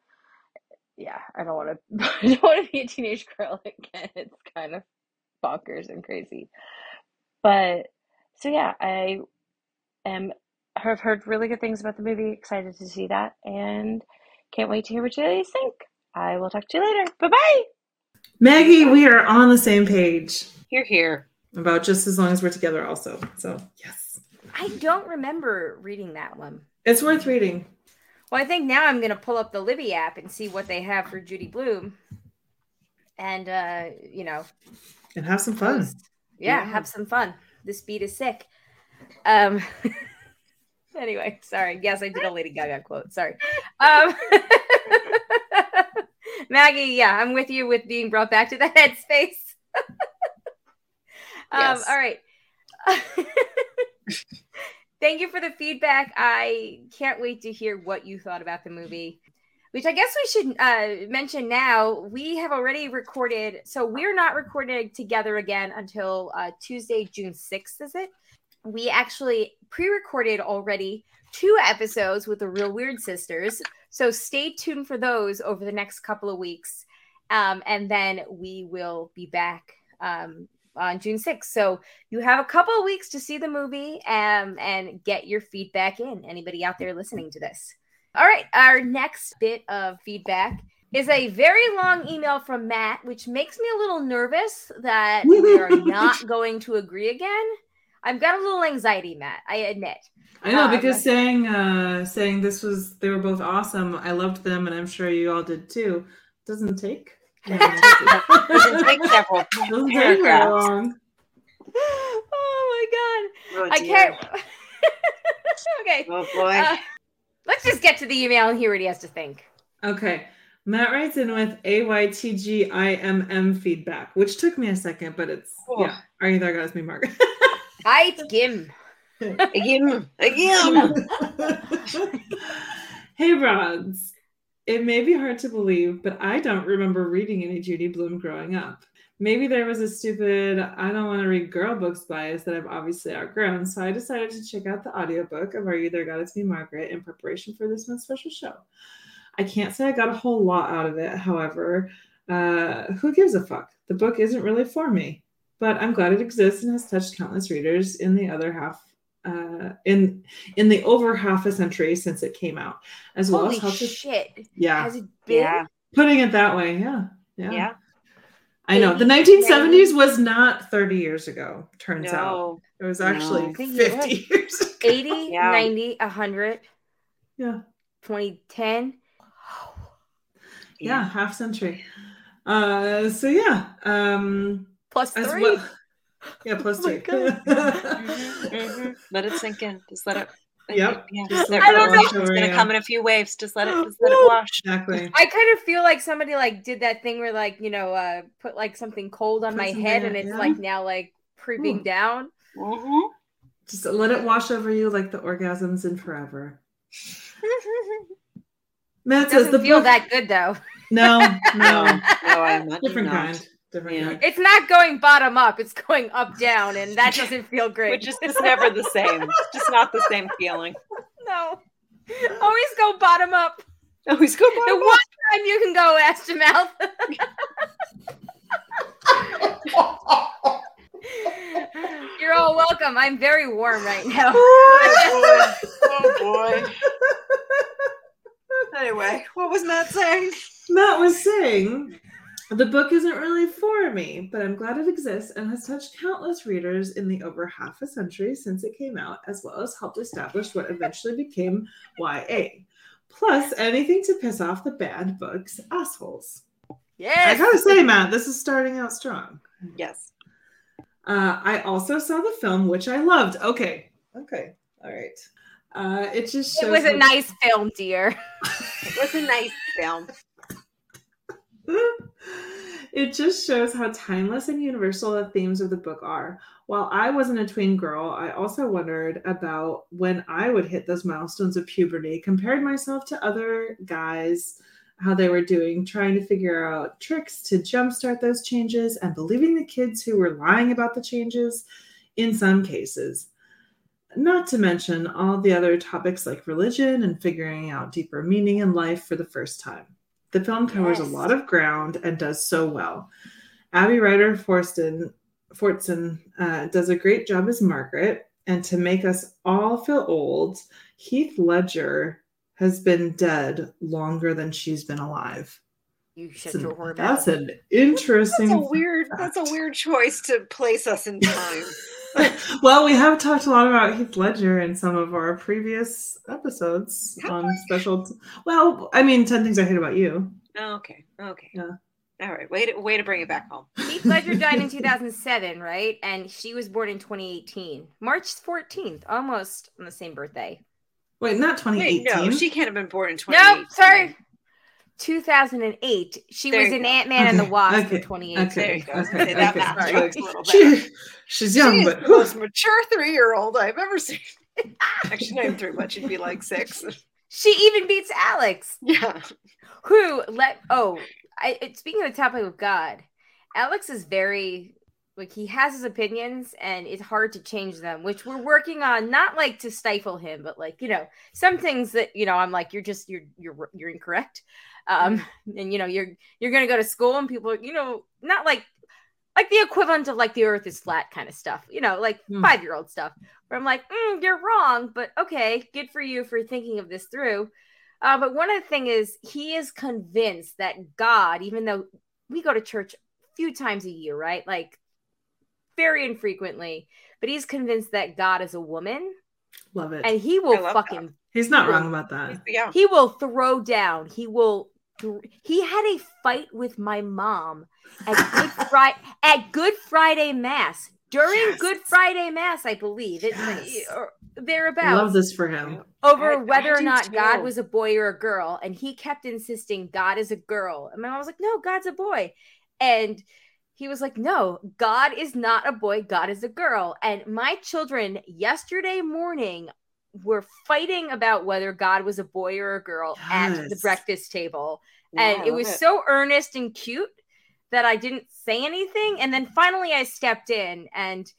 yeah, I don't want to I don't want to be a teenage girl again. It's kind of bonkers and crazy. But so yeah, I am have heard really good things about the movie. Excited to see that and can't wait to hear what you guys think. I will talk to you later. Bye bye. Maggie, we are on the same page You're here. about just as long as we're together, also. So, yes. I don't remember reading that one. It's worth reading. Well, I think now I'm going to pull up the Libby app and see what they have for Judy Blume. And, uh, you know, And have some fun. yeah, Yeah. have some fun. This beat is sick. Um, anyway, sorry. Yes, I did a Lady Gaga quote. Sorry. Um, Maggie, yeah, I'm with you with being brought back to the headspace. um, Yes. All right. Thank you for the feedback. I can't wait to hear what you thought about the movie. Which I guess we should uh, mention now. We have already recorded, so we're not recording together again until uh, Tuesday, June 6th, is it? we actually pre-recorded already two episodes with the Real Weird Sisters. So stay tuned for those over the next couple of weeks. Um, and then we will be back um, on June 6th. So you have a couple of weeks to see the movie um, and get your feedback in. Anybody out there listening to this? All right, our next bit of feedback is a very long email from Matt, which makes me a little nervous that we are not going to agree again. I've got a little anxiety, Matt. I admit. I know Um, because saying uh saying this was they were both awesome. I loved them, and I'm sure you all did too. Doesn't take. Doesn't take several Doesn't take very paragraphs. Oh my Oh, god, I can't. okay, Oh boy. uh, let's just get to the email and hear what he has to think. Okay. Matt writes in with AYTGIMM feedback, which took me a second, but it's Oh. yeah. Are you there, guys? Me, Mark. Hi, Gim. again, again. hey, Rods. It may be hard to believe, but I don't remember reading any Judy Blume growing up. Maybe there was a stupid, I don't want to read girl books bias that I've obviously outgrown, so I decided to check out the audiobook of Are You There, God? It's Me, Margaret in preparation for this month's special show. I can't say I got a whole lot out of it, however. Uh, who gives a fuck? The book isn't really for me, but I'm glad it exists and has touched countless readers in the other half uh, in in the over half a century since it came out, as well Holy as helped us- shit! yeah, Has it been? Yeah, putting it that way, yeah, yeah, yeah. I know the 1970s was not 30 years ago. Turns out it was actually I think it 50 years ago. 80, Yeah. 90, 100, Yeah, 2010. yeah, half century. Uh, so yeah, um, Plus as three. well, yeah, plus Oh my three. Mhm. Let it sink in. Just let it. Yep. Yeah. Just Let let it that wash wash It's gonna you. come in a few waves. Just let it. Just let it wash. exactly. I kind of feel like somebody like did that thing where like you know uh put like something cold on Put my head in and it's yeah. like now like creeping Ooh. down. Mhm. Just let it wash over you like the orgasms in forever. Matt It says doesn't the feel book. that good though. No, No, no, no, I'm not. different not. kind. Different Yeah. It's not going bottom up; it's going up down, and that doesn't feel great. Which is just never the same. It's just not the same feeling. no. Always go bottom up. Always go bottom up. The one time you can go ass to mouth. You're all welcome. I'm very warm right now. Oh boy. Oh boy. Anyway, what was Matt saying? Matt was saying the book isn't really for me, but I'm glad it exists and has touched countless readers in the over half a century since it came out, as well as helped establish what eventually became YA. Plus, anything to piss off the bad books assholes. Yes. I gotta say, Matt, this is starting out strong. Yes. Uh, I also saw the film, which I loved. Okay, okay, all right. Uh, it just It was a nice film, dear. It was a nice film. it just shows how timeless and universal the themes of the book are. While I wasn't a tween girl, I also wondered about when I would hit those milestones of puberty, compared myself to other guys, how they were doing, trying to figure out tricks to jumpstart those changes and believing the kids who were lying about the changes in some cases. Not to mention all the other topics like religion and figuring out deeper meaning in life for the first time. The film covers Yes. a lot of ground and does so well. Abby Ryder Forston, Fortson uh, does a great job as Margaret, and to make us all feel old, Heath Ledger has been dead longer than she's been alive. You That's shut an, your whore that's an interesting. That's a weird. That's a weird choice to place us in time. well, we have talked a lot about Heath Ledger in some of our previous episodes Have on special. well, I mean, 10 Things I Hate About You. Oh, okay. Okay. Yeah. All right. Way to way to bring it back home. Heath Ledger died in 2007, right? And she was born in 2018, March 14th, almost on the same birthday. Wait, not 2018. Wait, no, she can't have been born in 20. No, sorry. 2008. She There was you in. Ant Man and the Wasp okay, in 2018. There Okay, you go. okay, Okay, that okay. math a little better. She, she's young, she but the most mature three-year-old I've ever seen. Actually, not even three much. She'd be like six. She even beats Alex, Yeah. who let. Oh, I, it- speaking of the topic of God, Alex is very like he has his opinions and it's hard to change them which we're working on not like to stifle him but like you know some things that you know i'm like you're just you're you're you're incorrect um and you know you're you're gonna go to school and people you know not like like the equivalent of like the earth is flat kind of stuff you know like Hmm. five year old stuff where i'm like mm, you're wrong but okay good for you for thinking of this through uh, but one of the thing is he is convinced that god even though we go to church a few times a year right like very infrequently but he's convinced that god is a woman Love it. and he will love fucking He's not wrong about that. Yeah. he will throw down. He will. Th- he had a fight with my mom at Good Friday at Good Friday Mass during Yes. Good Friday Mass, I believe it Yes. or I thereabouts love this for him. over I- whether I or do not God was a boy or a girl, and he kept insisting God is a girl, and my mom was like, "No, God's a boy," and he was like, "No, God is not a boy. God is a girl." And my children yesterday morning were fighting about whether God was a boy or a girl at the breakfast table, Yeah, and it was so earnest and cute that I didn't say anything. And then finally, I stepped in and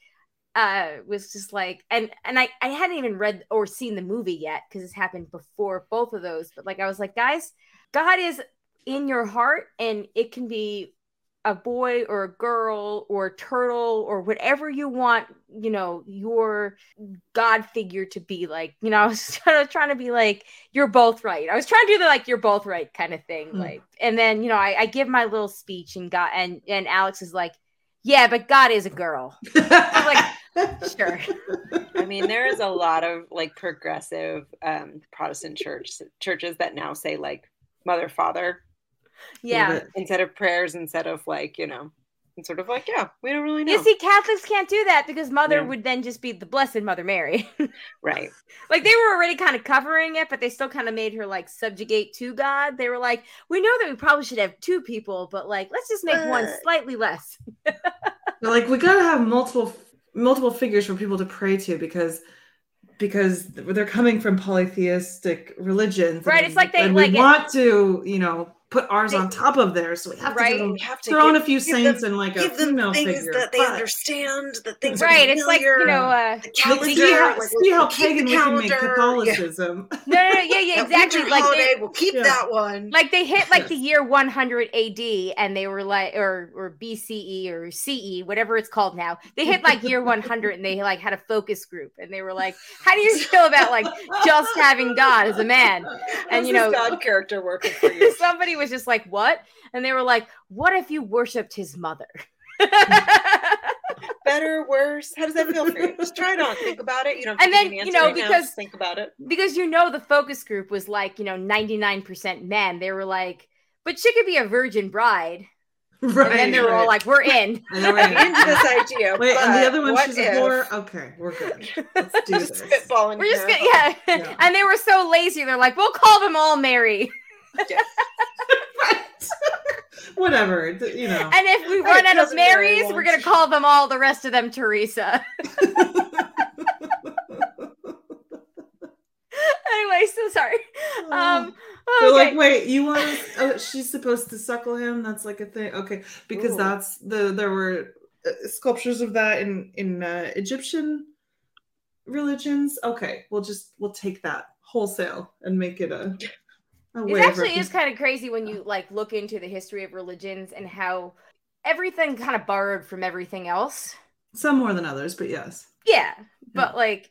uh was just like and and I I hadn't even read or seen the movie yet because this happened before both of those. But like I was like guys God is in your heart and it can be a boy or a girl or a turtle or whatever you want you know your god figure to be like you know I was trying to be like you're both right. I was trying to do the like you're both right kind of thing Hmm. like and then you know I, I give my little speech and God and and Alex is like yeah but God is a girl. Like, sure. I mean, there is a lot of like progressive um, Protestant church churches that now say like mother, father yeah instead of prayers, instead of like you know, and sort of like yeah, we don't really know, You see, Catholics can't do that because Mother Yeah. would then just be the Blessed Mother Mary. right? like they were already kind of covering it, but they still kind of made her like subjugate to God. They were like, we know that we probably should have two people, but like let's just make one slightly less. Like we gotta have multiple multiple figures for people to pray to because because they're coming from polytheistic religions Right, and- it's like they- and like we it- want to you know put ours They- on top of theirs so we have to Right. give them, We have to throw in a few saints them- and like a give them female things figure that they but- understand, that things are right. It's like, you know, uh the Like, calendar. see how, like, see how pagan the we can make calendar. Catholicism. no, no, no, yeah, yeah, Yeah, exactly. Like holiday, they, we'll keep Yeah. that one. like they hit like the year 100 AD and they were like or or BCE or CE whatever it's called now they hit like year 100 and they like had a focus group and they were like how do you feel about like just having God as a man and How's you know God character working for you. somebody was just like what and they were like what if you worshipped his mother Better, worse? How does that feel for you? Just try it on. Think about it. You don't. And then, give you me an answer know, right because- Just think about it. because you know the focus group was like you know 99% men they were like but she could be a virgin bride right. and then they were all right. like we're in And then we're I'm into this idea. Wait, and the other one, she's if- a whore. Okay, we're good. Let's do Just this. spitballing. we're just gonna yeah. Yeah. and they were so lazy they're like we'll call them all mary Whatever, you know. and if we run out of marys we're gonna call them all the rest of them teresa anyway so sorry um They're like, wait, you want? us- Oh, she's supposed to suckle him. That's like a thing. Okay, because Ooh. that's the there were uh, sculptures of that in in uh, Egyptian religions. Okay, we'll just we'll take that wholesale and make it a. It actually is kind of crazy when you like look into the history of religions and how everything kind of borrowed from everything else. some more than others, but yes. Yeah, but like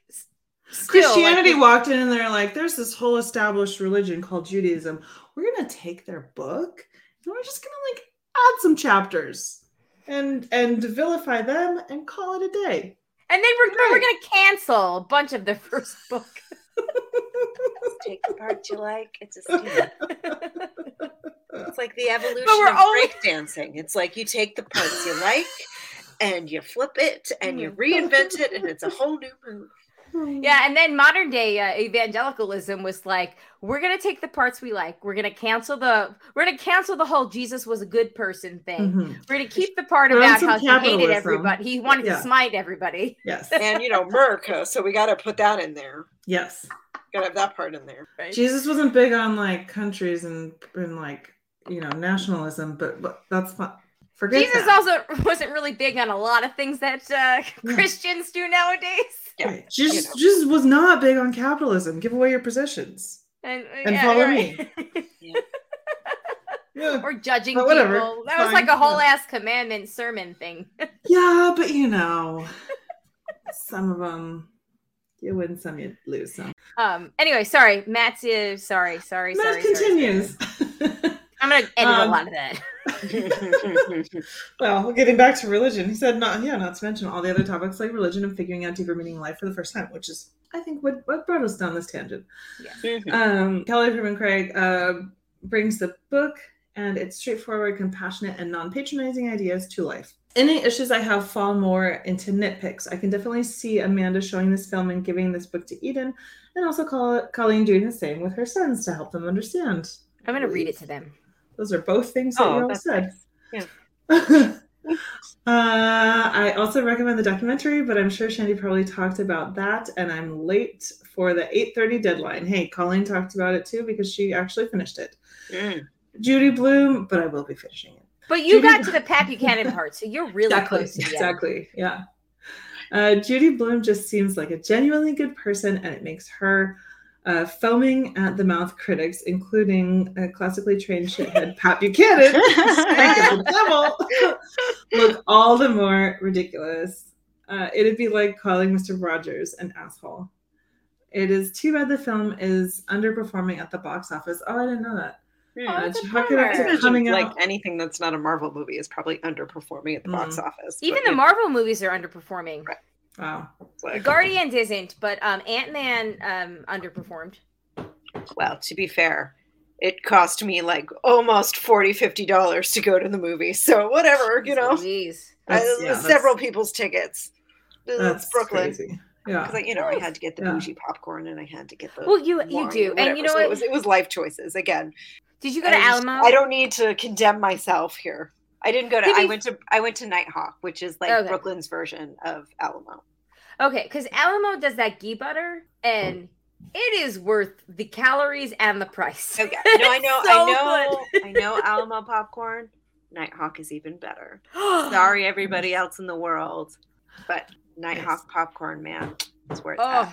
still, Christianity it- walked in and they're like, there's this whole established religion called Judaism. We're gonna take their book and we're just gonna like add some chapters and and vilify them and call it a day. and then we're, we're gonna cancel a bunch of the first book. Take the part you like. It's a steal. It's like the evolution of only- breakdancing. It's like you take the parts you like and you flip it and you Mm. reinvent it and it's a whole new move. yeah, and then modern day uh, evangelicalism was like, we're gonna take the parts we like. We're gonna cancel the we're gonna cancel the whole Jesus was a good person thing. Mhm. We're gonna keep the part about how he hated everybody. He wanted Yeah. to smite everybody. Yes. And you know, America, so we gotta put that in there. Yes. Gotta have that part in there. Right? Jesus wasn't big on like countries and and like you know nationalism, but but that's fine. Forget Jesus that. also wasn't really big on a lot of things that uh, Yeah. Christians do nowadays. Yeah, Right. Jesus, you know. Jesus was not big on capitalism. Give away your possessions. And, And yeah, follow you're me. right. Yeah. or judging But whatever, people. That was like a whole yeah. ass commandment sermon thing. Yeah, but you know, some of them you win some, you lose some. Um. Anyway, sorry, Matt's. Uh, sorry, sorry, Matt sorry. sorry, continues. sorry. I'm gonna edit Um, a lot of that. well, getting back to religion, he said, "Not yeah, not to mention all the other topics like religion and figuring out deeper meaning in life for the first time," which is, I think, what what brought us down this tangent. Yeah. Um, Kelly Fremon Craig uh, brings the book and its straightforward, compassionate, and non patronizing ideas to life. Any issues I have fall more into nitpicks. I can definitely see Amanda showing this film and giving this book to Eden, and also call Colleen doing the same with her sons to help them understand. I'm gonna read it to them. Those are both things that Oh, you all said. nice. uh, I also recommend the documentary, but I'm sure Shandy probably talked about that, and I'm late for the 8:30 deadline. Hey, Colleen talked about it too because she actually finished it. Mm. Judy Blume, but I will be finishing it. But you Judy- got to the Pat Buchanan part, so you're really exactly, close to the end. exactly, yeah. Uh, Judy Blume just seems like a genuinely good person, and it makes her uh, foaming at the mouth critics, including uh, classically trained shithead Pat Buchanan, the devil, look all the more ridiculous. Uh, it'd be like calling Mr. Rogers an asshole. It is too bad the film is underperforming at the box office. Oh, I didn't know that. Hmm. Oh, that's a it up to bummer. Imagine, coming like out. anything that's not a Marvel movie is probably underperforming at the box office. Even but the Marvel movies are underperforming. Right. Wow. it's like- Guardians isn't, but um, Ant Man um, underperformed. well, to be fair, it cost me like almost 40 50 dollars to go to the movie. So whatever, you know, Jeez. I, yeah, several people's tickets. That's It's Brooklyn. crazy. Yeah. Because you know, I had to get the Yeah. bougie popcorn and I had to get the Well, you- you do, or and you know So what? It was, it was life choices again. Did you go to I just- Alamo? I don't need to condemn myself here. I didn't go to. I went to. I went to Nighthawk, which is like Okay. Brooklyn's version of Alamo. Okay, because Alamo does that ghee butter, and it is worth the calories and the price. Okay. No, I know. So I know. I know. Alamo popcorn. Nighthawk is even better. Sorry, everybody else in the world, but Nighthawk popcorn, man, it's worth. Oh,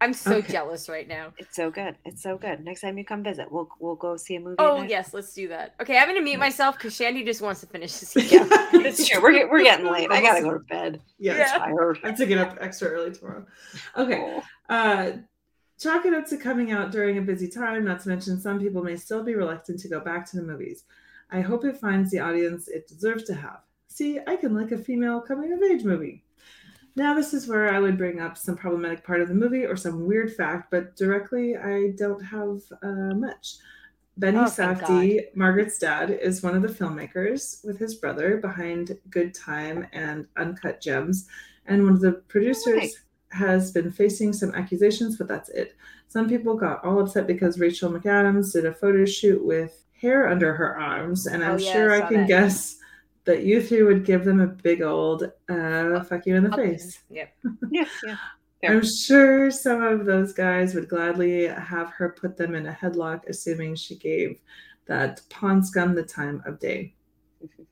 I'm so Okay. jealous right now. It's so good. It's so good. Next time you come visit, we'll we'll go see a movie. Oh Night- yes, let's do that. Okay, I'm gonna mute myself because Shandy just wants to finish this. Yeah, it's true. We're we're getting late. I gotta go to bed. Yeah. Yeah. Tired. I have to get up extra early tomorrow. Okay. Oh. Uh, chalk it up to coming out during a busy time, not to mention some people may still be reluctant to go back to the movies. I hope it finds the audience it deserves to have. See, I can like a female coming of age movie. Now, this is where I would bring up some problematic part of the movie or some weird fact, but directly I don't have uh, much. Benny Oh, Safdie, Margaret's dad, is one of the filmmakers with his brother behind Good Time and Uncut Gems, and one of the producers Right. has been facing some accusations, but that's it. Some people got all upset because Rachel McAdams did a photo shoot with hair under her arms, and I'm Oh, yeah, sure I I, can that. guess that you three would give them a big old uh, fuck you in the face. Yep. Yeah, yeah. I'm sure some of those guys would gladly have her put them in a headlock, assuming she gave that pond scum the time of day.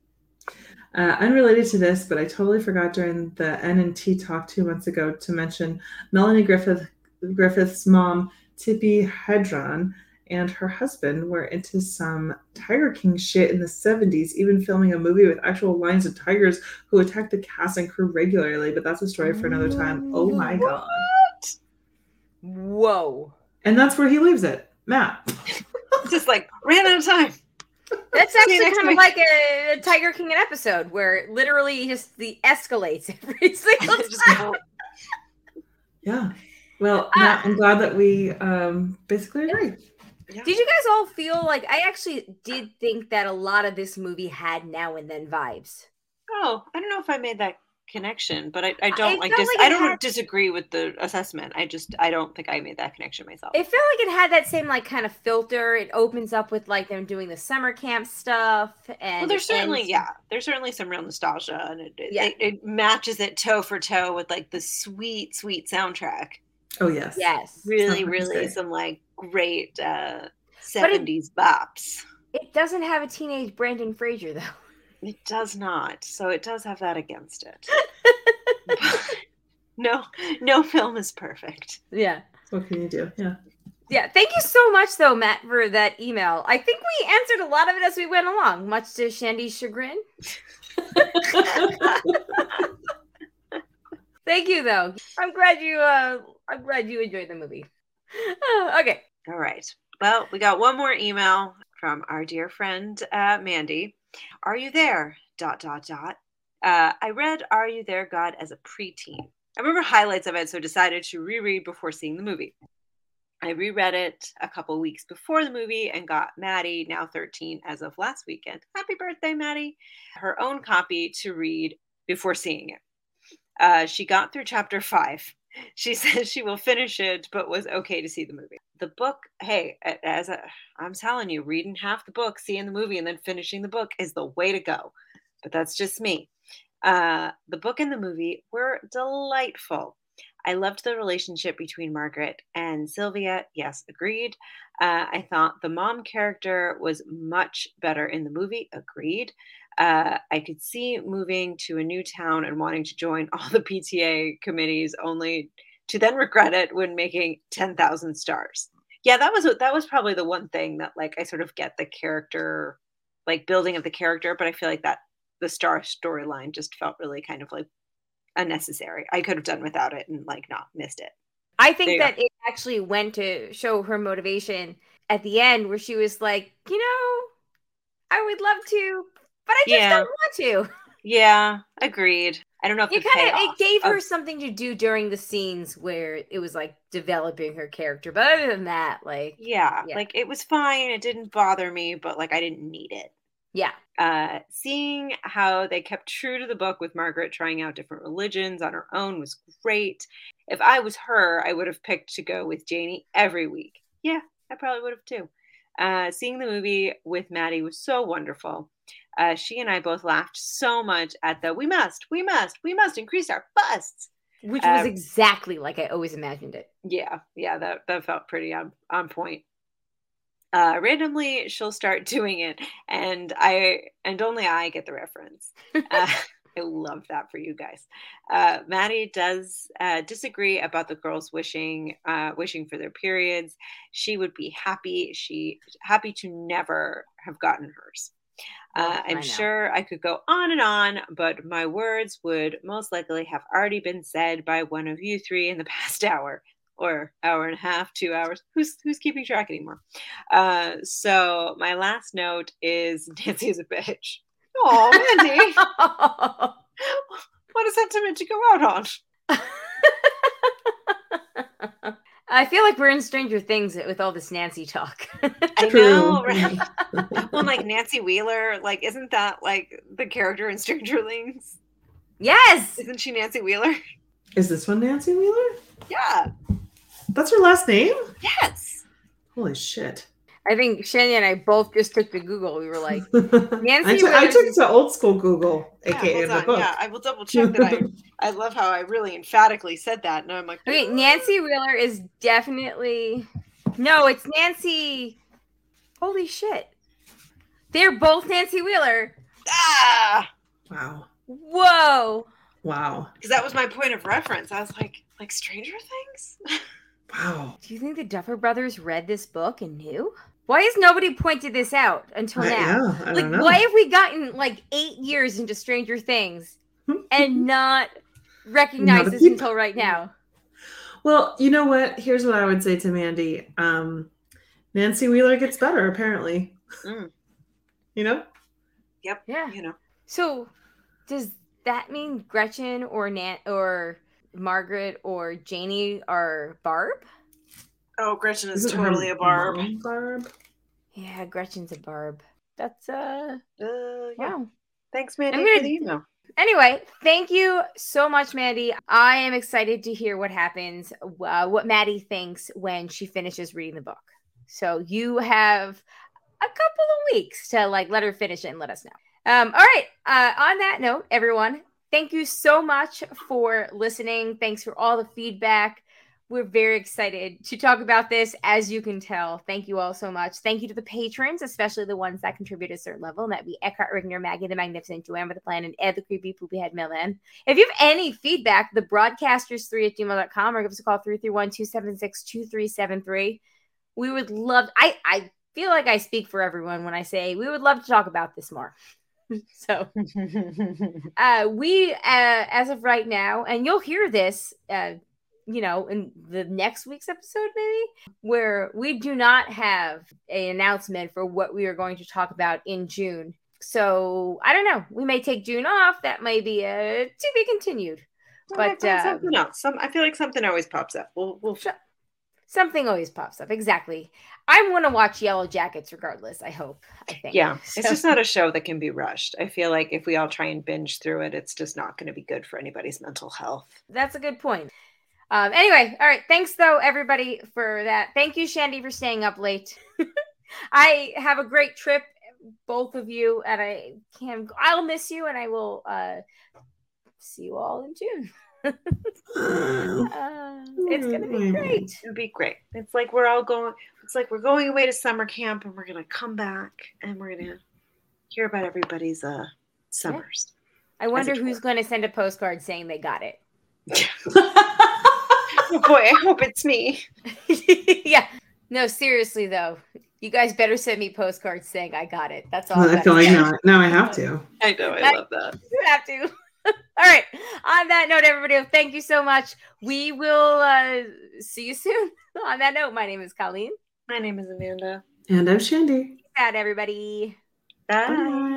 Uh, unrelated to this, but I totally forgot during the N and T talk two months ago to mention Melanie Griffith Griffith's mom, Tippi Hedren, and her husband were into some Tiger King shit in the 70s, even filming a movie with actual lions of tigers who attacked the cast and crew regularly. But that's a story for another time. Oh my god! Whoa. And that's where he leaves it, Matt. Just like ran out of time. That's actually next kind of like a, a Tiger King episode where literally just the escalates every single time. Yeah. Well, Ah. Matt, I'm glad that we um, basically agree. Yeah. Did you guys all feel like I actually did think that a lot of this movie had now and then vibes? Oh, I don't know if I made that connection, but I, I don't like dis- like I don't had- disagree with the assessment. I just I don't think I made that connection myself. It felt like it had that same like kind of filter. It opens up with like them doing the summer camp stuff, and well, there's certainly ends- yeah, there's certainly some real nostalgia, and it it, Yeah. it it matches it toe for toe with like the sweet sweet soundtrack. Oh, yes. Yes, Really, really great. some like great uh But it- 70s bops. it doesn't have a teenage Brendan Fraser though. It does not. So it does have that against it. no, no film is perfect. Yeah. What can you do? Yeah. Yeah. Thank you so much, though, Matt, for that email. I think we answered a lot of it as we went along, much to Shandy's chagrin. Thank you, though. I'm glad you. Uh, I'm glad you enjoyed the movie. Okay. All right. Well, we got one more email from our dear friend uh, Mandy. Are you there? Dot dot dot. Uh, I read Are You There, God as a preteen. I remember highlights of it, so decided to reread before seeing the movie. I reread it a couple weeks before the movie and got Maddie, now 13 as of last weekend. Happy birthday, Maddie! Her own copy to read before seeing it. Uh, she got through chapter five. She says she will finish it, but was okay to see the movie. The book, hey, as I'm telling you, reading half the book, seeing the movie, and then finishing the book is the way to go. But that's just me. Uh, the book and the movie were delightful. I loved the relationship between Margaret and Sylvia. Yes, agreed. Uh, I thought the mom character was much better in the movie. Agreed. Uh, I could see moving to a new town and wanting to join all the PTA committees, only to then regret it when making ten thousand stars. Yeah, that was that was probably the one thing that like I sort of get the character, like building of the character, but I feel like that the star storyline just felt really kind of like unnecessary. I could have done without it and like not missed it. I think that it actually went to show her motivation at the end where she was like, you know, I would love to, but I just yeah. don't want to. Yeah, agreed. I don't know if it kind of it gave her something to do during the scenes where it was like developing her character. But other than that, like yeah, yeah, like it was fine. It didn't bother me, but like I didn't need it. Yeah. Uh, seeing how they kept true to the book with Margaret trying out different religions on her own was great. If I was her, I would have picked to go with Janie every week. Yeah, I probably would have too. Uh, seeing the movie with Maddie was so wonderful. Uh, she and I both laughed so much at the we must, we must, we must increase our busts. Which was uh, exactly like I always imagined it. Yeah, yeah, that, that felt pretty on, on point. Uh, randomly she'll start doing it and i and only i get the reference. Uh, i love that for you guys. Uh, maddie does uh, disagree about the girls wishing uh, wishing for their periods. She would be happy she happy to never have gotten hers uh, I'm I sure I could go on and on, but my words would most likely have already been said by one of you three in the past hour or hour and a half, two hours. Who's who's keeping track anymore? Uh, so my last note is Nancy is a bitch. Oh, Mandy, what a sentiment to go out on. I feel like we're in Stranger Things with all this Nancy talk. I know, right? well, like Nancy Wheeler, like isn't that like the character in Stranger Things? Yes. Isn't she Nancy Wheeler? Is this one Nancy Wheeler? Yeah. That's her last name? Yes. Holy shit. I think Shandy and I both just took to Google. We were like, Nancy. I, took, I took to old school Google, aka yeah, the book. Yeah, I will double check that. I, I love how I really emphatically said that. And I'm like, okay, Nancy Wheeler is definitely no, it's Nancy. Holy shit! They're both Nancy Wheeler. Ah! Wow. Whoa. Wow. Because that was my point of reference. I was like, like Stranger Things. Wow. Do you think the Duffer Brothers read this book and knew? Why has nobody pointed this out until now? I, like, why have we gotten like eight years into Stranger Things and not recognized this people. until right now? Well, you know what? Here's what I would say to Mandy. Um, Nancy Wheeler gets better, apparently. Mm. you know? Yep. Yeah. You know. So, does that mean Gretchen or Nan or Margaret or Janie are Barb. Oh, Gretchen is Isn't totally a Barb. Barb. Yeah, Gretchen's a Barb. That's uh, uh yeah. wow. Thanks, Mandy, gonna, for the email. Anyway, thank you so much, Mandy. I am excited to hear what happens, uh, what Maddie thinks when she finishes reading the book. So you have a couple of weeks to like let her finish it and let us know. Um, all right. Uh, on that note, everyone, Thank you so much for listening. Thanks for all the feedback. We're very excited to talk about this, as you can tell. Thank you all so much. Thank you to the patrons, especially the ones that contribute a certain level, and that be Eckhart Rigner, Maggie the Magnificent, Joanne with the Plan, and Ed the Creepy Poopy Head Mailman. If you have any feedback, the broadcasters3 at gmail.com or give us a call 331 276 2373. We would love, I, I feel like I speak for everyone when I say we would love to talk about this more. so uh, we, uh, as of right now, and you'll hear this, uh, you know, in the next week's episode, maybe, where we do not have an announcement for what we are going to talk about in June. So I don't know. We may take June off. That may be a to be continued. Well, but uh, something else. Some I feel like something always pops up. We'll we'll something always pops up. Exactly. I want to watch Yellow Jackets regardless. I hope. I think. Yeah, So- it's just not a show that can be rushed. I feel like if we all try and binge through it, it's just not going to be good for anybody's mental health. That's a good point. Um, anyway, all right. Thanks though, everybody, for that. Thank you, Shandy, for staying up late. I have a great trip, both of you, and I can. I'll miss you, and I will uh, see you all in June. Uh, it's gonna be great. It'd be great. It's like we're all going. It's like we're going away to summer camp, and we're gonna come back, and we're gonna hear about everybody's uh summers. I wonder who's going to send a postcard saying they got it. Oh boy, I hope it's me. yeah. No, seriously though, you guys better send me postcards saying I got it. That's all. Well, I'm I feel gonna like say. now, now I have to. I know. I Right. love that. You have to. All right. On that note, everybody, thank you so much. We will uh, see you soon. On that note, my name is Colleen. My name is Amanda. And I'm Shandy. Out, everybody. Bye. Bye.